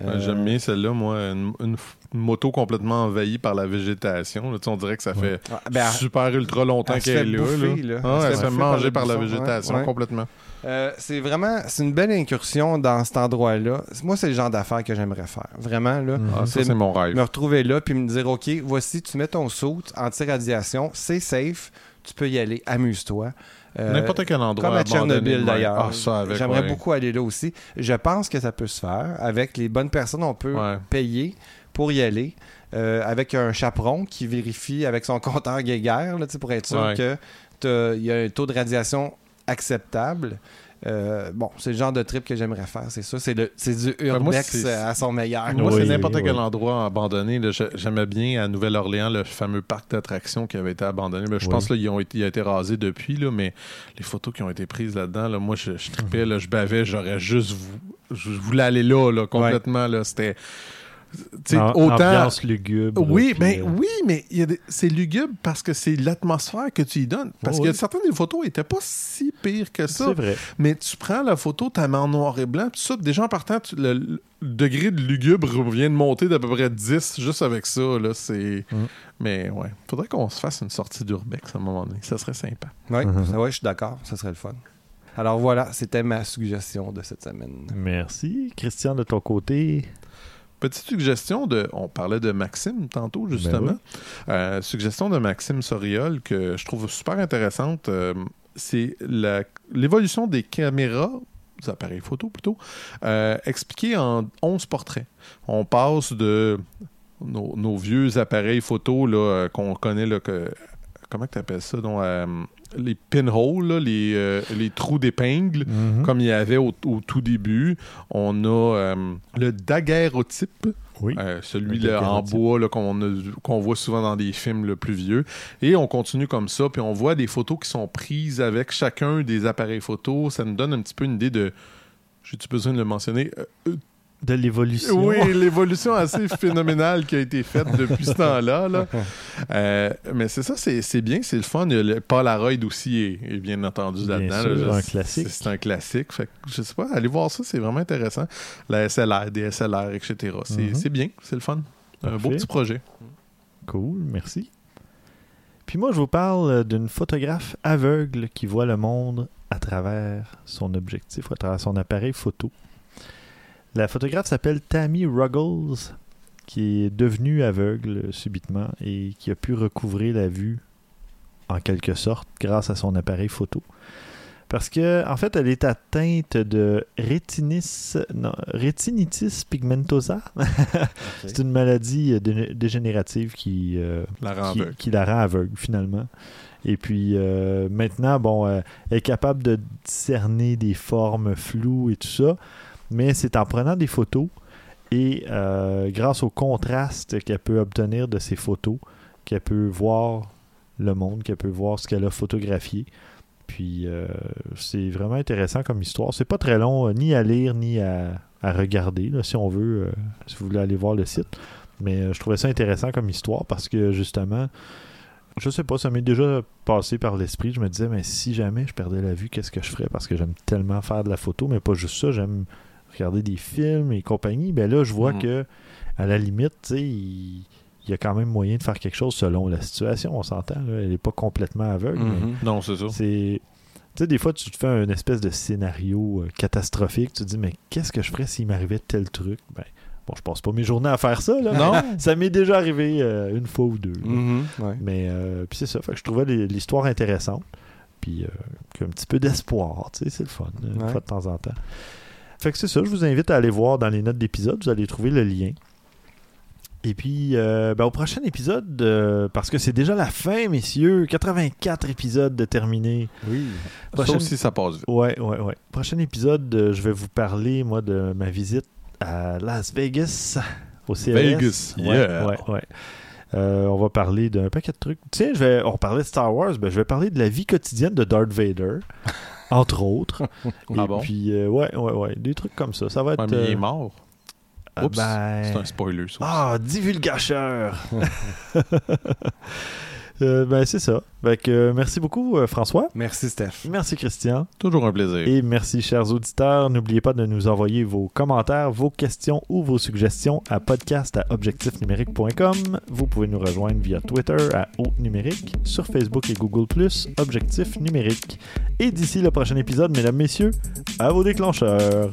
Speaker 6: Euh,
Speaker 5: J'aime bien celle-là, moi. Une, une f- une moto complètement envahie par la végétation. là. On dirait que ça fait
Speaker 6: ah, ben,
Speaker 5: super ultra longtemps
Speaker 6: elle
Speaker 5: qu'elle est là.
Speaker 6: bouffer,
Speaker 5: là.
Speaker 6: là.
Speaker 5: Ah,
Speaker 6: Elle
Speaker 5: elle
Speaker 6: se
Speaker 5: se
Speaker 6: fait par
Speaker 5: manger par la végétation
Speaker 6: ouais.
Speaker 5: complètement.
Speaker 6: Euh, c'est vraiment c'est une belle incursion dans cet endroit-là. Moi, c'est le genre d'affaires que j'aimerais faire. Vraiment, là.
Speaker 4: Mhm.
Speaker 5: Ah,
Speaker 6: c'est
Speaker 5: mon rêve.
Speaker 6: Me retrouver là puis me dire, OK, voici, tu mets ton saut anti-radiation, c'est safe, tu peux y aller, amuse-toi. Euh,
Speaker 5: N'importe quel endroit.
Speaker 6: comme à Tchernobyl d'ailleurs.
Speaker 5: Ah,
Speaker 6: J'aimerais
Speaker 5: ouais.
Speaker 6: beaucoup aller là aussi. Je pense que ça peut se faire. Avec les bonnes personnes, on peut
Speaker 5: Ouais.
Speaker 6: payer pour y aller. Euh, avec un chaperon qui vérifie avec son compteur Geiger là, pour être sûr
Speaker 5: Ouais.
Speaker 6: que t'as- il y a un taux de radiation acceptable. Euh, bon, c'est le genre de trip que j'aimerais faire, c'est ça. C'est le- c'est du
Speaker 5: Ben, moi,
Speaker 6: urbex
Speaker 5: c'est-
Speaker 6: euh, à son meilleur.
Speaker 5: Moi,
Speaker 4: Oui,
Speaker 5: c'est n'importe
Speaker 4: oui,
Speaker 5: quel
Speaker 4: oui.
Speaker 5: endroit abandonné. J'aimais bien à Nouvelle-Orléans le fameux parc d'attractions qui avait été abandonné. Ben, je
Speaker 4: Oui.
Speaker 5: pense qu'il a été rasé depuis, là, mais les photos qui ont été prises là-dedans, là, moi, je, je tripais, là, je bavais, j'aurais juste vou- je voulais aller là, là complètement. Là, C'était. Tu sais,
Speaker 4: En-
Speaker 5: autant.
Speaker 4: Ambiance lugubre.
Speaker 5: Oui,
Speaker 4: puis,
Speaker 5: ben
Speaker 4: euh,
Speaker 5: oui, mais il y a des- c'est lugubre parce que c'est l'atmosphère que tu y donnes. Parce
Speaker 4: Oh,
Speaker 5: que
Speaker 4: oui.
Speaker 5: certaines des photos étaient pas si pires que ça.
Speaker 4: C'est vrai.
Speaker 5: Mais tu prends la photo, tu la mets en noir et blanc, tout ça, déjà en partant, tu- le, le degré de lugubre vient de monter d'à peu près 10 juste avec ça. Là, c'est...
Speaker 4: Mm.
Speaker 5: Mais ouais, faudrait qu'on se fasse une sortie d'Urbex à un moment donné. Ça serait sympa.
Speaker 6: Oui,
Speaker 4: Mhm.
Speaker 6: ouais, je suis d'accord, ça serait le fun. Alors voilà, c'était ma suggestion de cette semaine.
Speaker 4: Merci. Christian, de ton côté?
Speaker 5: Petite suggestion de. On parlait de Maxime tantôt, justement.
Speaker 4: Ben
Speaker 5: Euh, suggestion de Maxime Soriol que je trouve super intéressante. euh, c'est l'évolution des caméras, des appareils photo plutôt, euh, expliquée en 11 portraits. On passe de nos, nos vieux appareils photo qu'on connaît, là, que, comment tu appelles ça donc, euh, Les pinholes, là, les, euh, les trous d'épingle
Speaker 4: Mhm.
Speaker 5: comme il y avait au, au tout début. On a euh, le daguerreotype,
Speaker 4: Oui.
Speaker 5: celui-là en bois qu'on voit souvent dans des films le plus vieux. Et on continue comme ça, puis on voit des photos qui sont prises avec chacun des appareils photo. Ça nous donne un petit peu une idée de. J'ai-tu besoin de le mentionner?
Speaker 4: De l'évolution.
Speaker 5: oui, l'évolution assez phénoménale qui a été faite depuis ce temps-là. là. Euh, mais c'est ça, c'est c'est bien, c'est le fun. Il y a le Polaroid aussi est, est bien entendu là-dedans. là.
Speaker 4: un
Speaker 5: C'est-
Speaker 4: classique.
Speaker 5: C'est un classique. Fait que, je sais pas, allez voir ça, c'est vraiment intéressant. La SLR, des SLR, etc. C'est c'est bien, c'est le fun. Un beau petit projet.
Speaker 4: Cool, merci. Puis moi, je vous parle d'une photographe aveugle qui voit le monde à travers son objectif, à travers son appareil photo. La photographe s'appelle Tammy Ruggles, qui est devenue aveugle subitement et qui a pu recouvrer la vue en quelque sorte grâce à son appareil photo. Parce que, en fait, elle est atteinte de rétinis, non, rétinitis pigmentosa. C'est une maladie euh, dé- dégénérative qui, euh,
Speaker 5: La rend
Speaker 4: qui, la rend aveugle finalement. Et puis euh, maintenant, bon, euh, elle est capable de discerner des formes floues et tout ça, mais c'est en prenant des photos et euh, grâce au contraste qu'elle peut obtenir de ces photos qu'elle peut voir le monde, qu'elle peut voir ce qu'elle a photographié. Puis euh, c'est vraiment intéressant comme histoire. C'est pas très long, euh, ni à lire, ni à, à regarder, si on veut, si vous voulez aller voir le site. Mais je trouvais ça intéressant comme histoire parce que justement, je sais pas, ça m'est déjà passé par l'esprit. Je me disais, mais si jamais je perdais la vue, qu'est-ce que je ferais? Parce que j'aime tellement faire de la photo, mais pas juste ça, j'aime regarder des films et compagnie. Ben là, je vois
Speaker 5: Mhm.
Speaker 4: que à la limite, tu sais, il, il y a quand même moyen de faire quelque chose selon la situation, on s'entend. Elle n'est pas complètement aveugle, mais
Speaker 6: Mhm.
Speaker 5: Non, c'est ça.
Speaker 4: c'est Tu sais, des fois, tu te fais un espèce de scénario euh, catastrophique. Tu te dis, mais qu'est-ce que je ferais s'il m'arrivait tel truc? Ben, bon, je passe pas mes journées à faire ça, là.
Speaker 6: Non.
Speaker 4: ça m'est déjà arrivé euh, une fois ou deux.
Speaker 6: Mhm, ouais.
Speaker 4: Mais, euh, puis c'est ça. Fait que je trouvais l'histoire intéressante. Puis, euh, a un petit peu d'espoir. Tu sais, c'est le fun, une fois de temps en temps. Fait que c'est ça. Je vous invite à aller voir dans les notes d'épisode. Vous allez trouver le lien. Et puis, euh, ben, au prochain épisode, euh, parce que c'est déjà la fin, messieurs, 84 épisodes de terminés.
Speaker 6: Oui.
Speaker 4: Prochaine-
Speaker 5: aussi, ça passe vite.
Speaker 4: Ouais, ouais, ouais. Prochain épisode, euh, je vais vous parler, moi, de ma visite à Las Vegas, au CES.
Speaker 5: Vegas,
Speaker 4: Ouais,
Speaker 5: yeah.
Speaker 4: ouais, ouais. On va parler d'un paquet de trucs. Tiens, je vais, on parlait de Star Wars, ben, je vais parler de la vie quotidienne de Darth Vader, entre autres. Et
Speaker 5: Ah bon?
Speaker 4: puis, euh, ouais, ouais, ouais, des trucs comme ça. Ça va être.
Speaker 5: Ouais, mais il
Speaker 4: euh,
Speaker 5: est mort.
Speaker 4: ah,
Speaker 5: Oups,
Speaker 4: ben,
Speaker 5: C'est un spoiler, ça.
Speaker 4: Ah, divulgacheur! Euh, ben, c'est ça. Fait que, euh, merci beaucoup, euh, François.
Speaker 6: Merci, Steph.
Speaker 4: Merci, Christian.
Speaker 5: Toujours un plaisir.
Speaker 4: Et merci, chers auditeurs. N'oubliez pas de nous envoyer vos commentaires, vos questions ou vos suggestions à podcast à objectifnumérique.com. Vous pouvez nous rejoindre via Twitter à Haute Numérique, sur Facebook et Google, Objectif Numérique. Et d'ici le prochain épisode, mesdames, messieurs, à vos déclencheurs.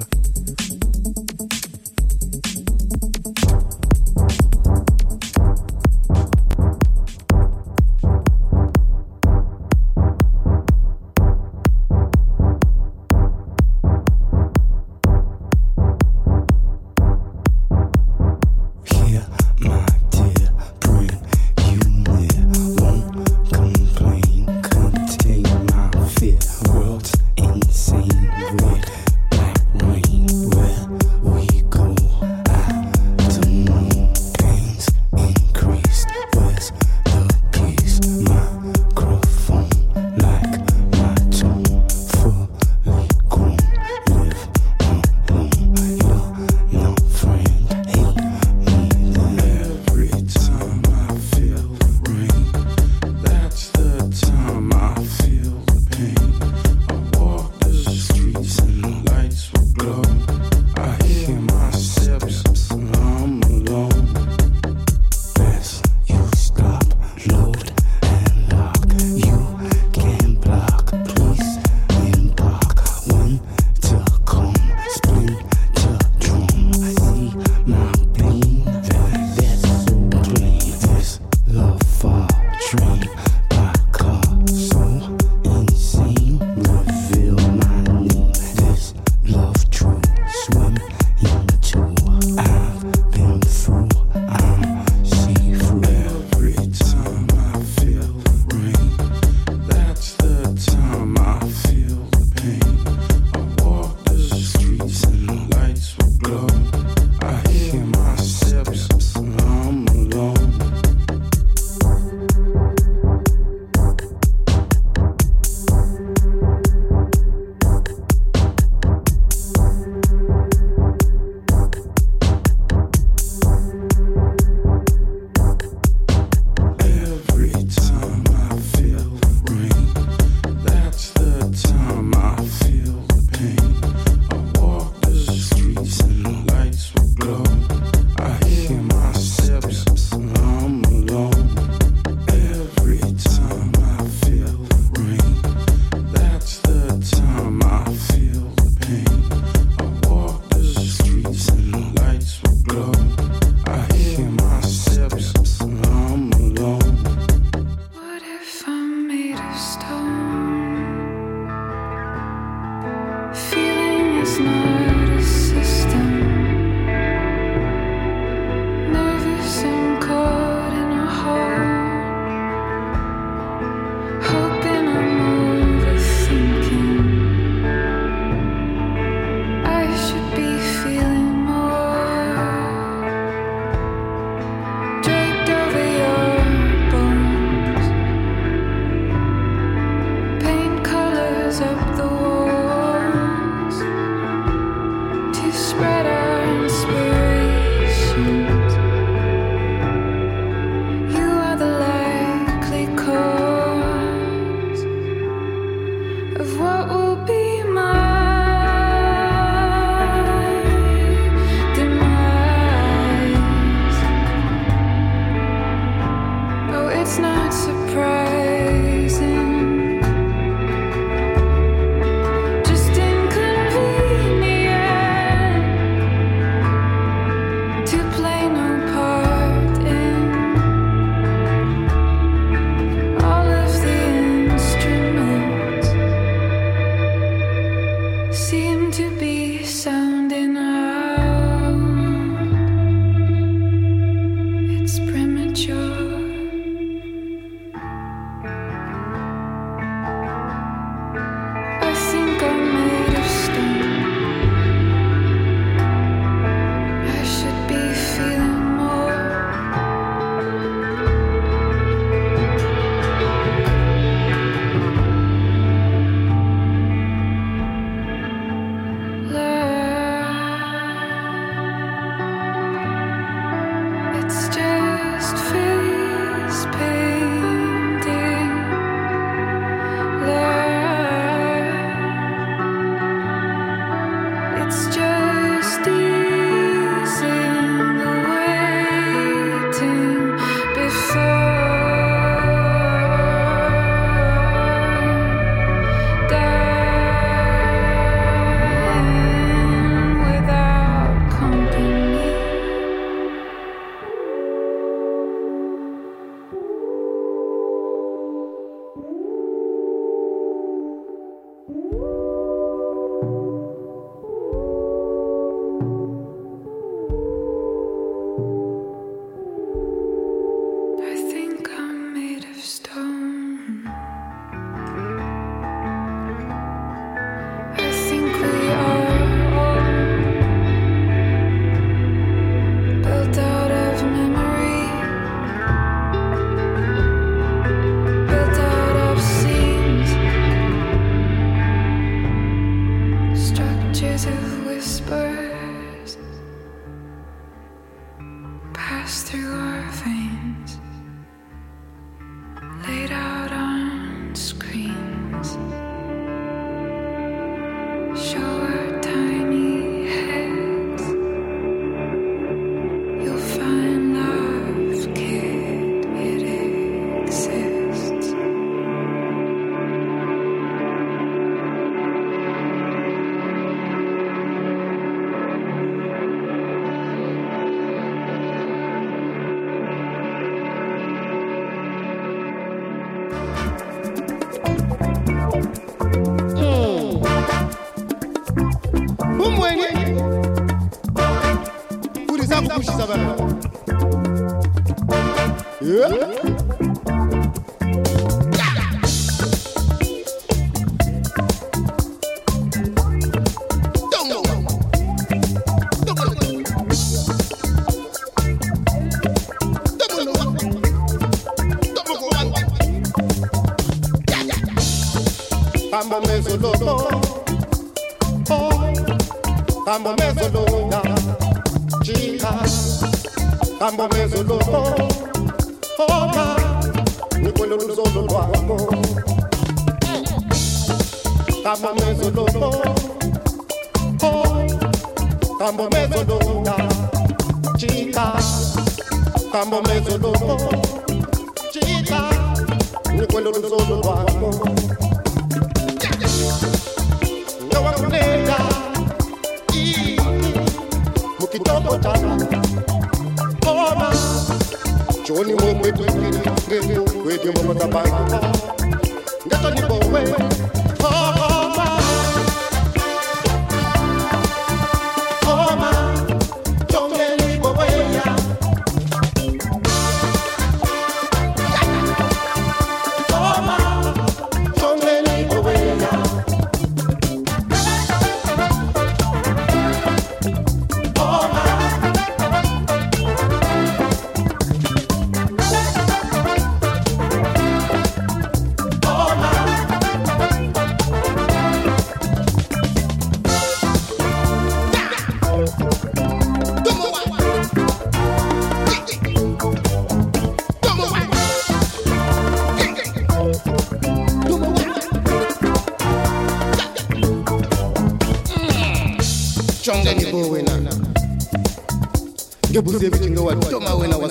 Speaker 7: mawezo loko Oka Nikwelo luzo lolo wako Kama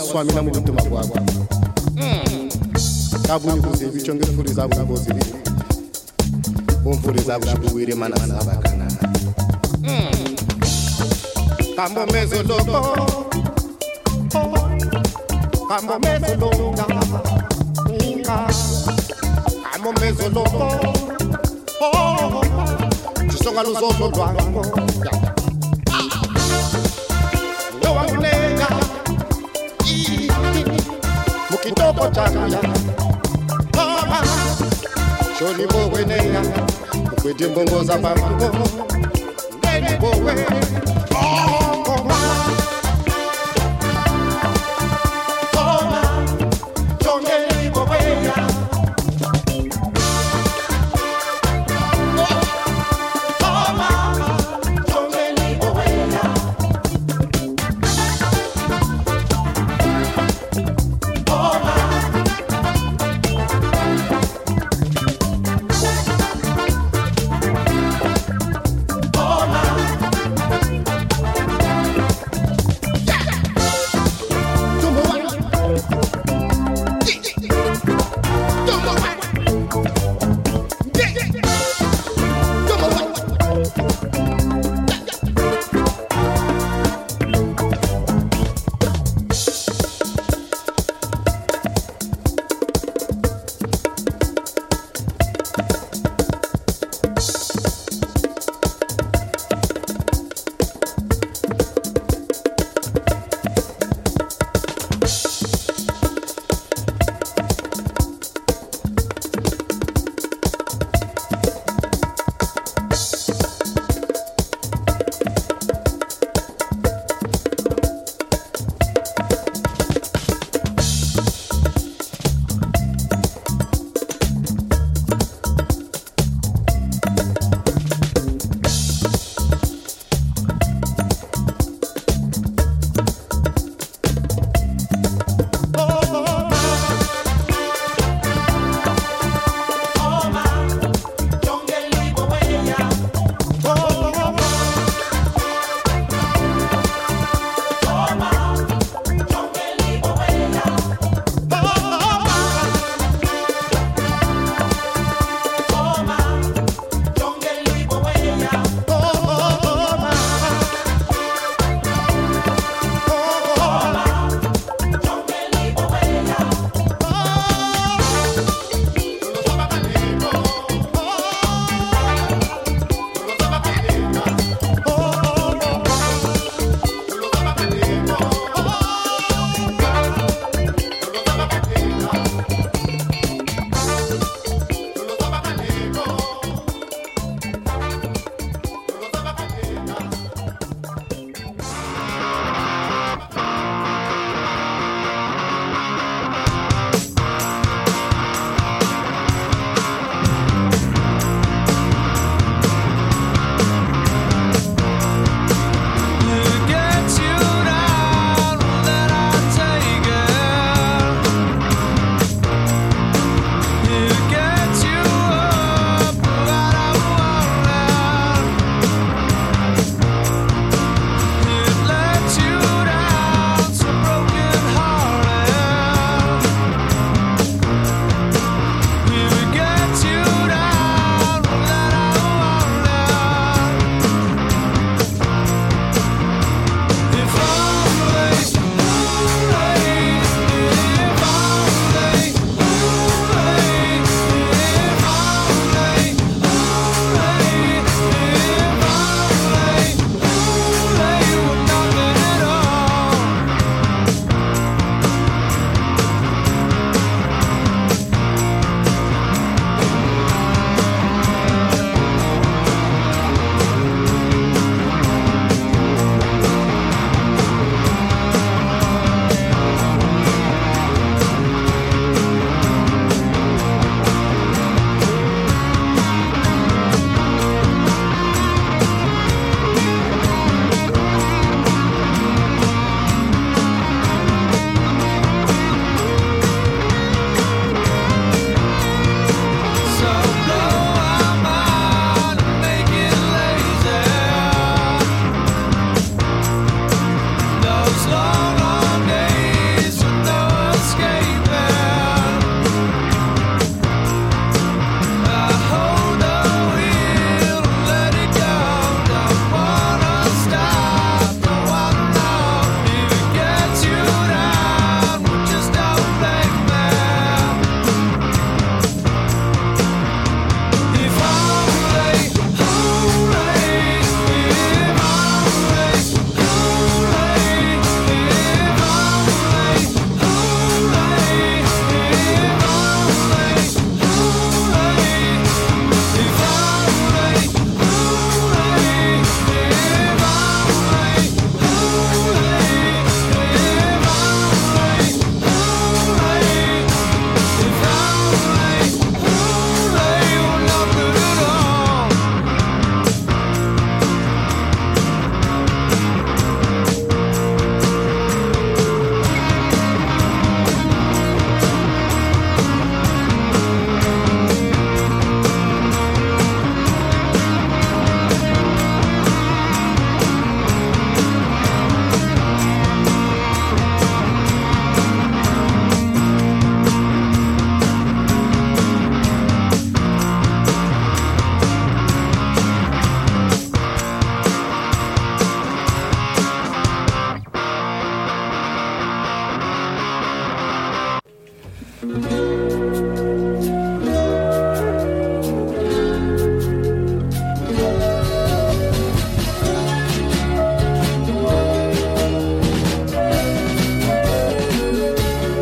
Speaker 7: I'm a bwabwe kabunikuza ebikyo ngaefuliza bunaboziri bunfuliza bushibuwire mana sabakana kambomezo logo kambomezo loga inka kambomezo logo chisonga luzozo. pochakaya. Mama shoni bowe neya ukwete mbongo zapamango ndeni bowe.
Speaker 8: Oh.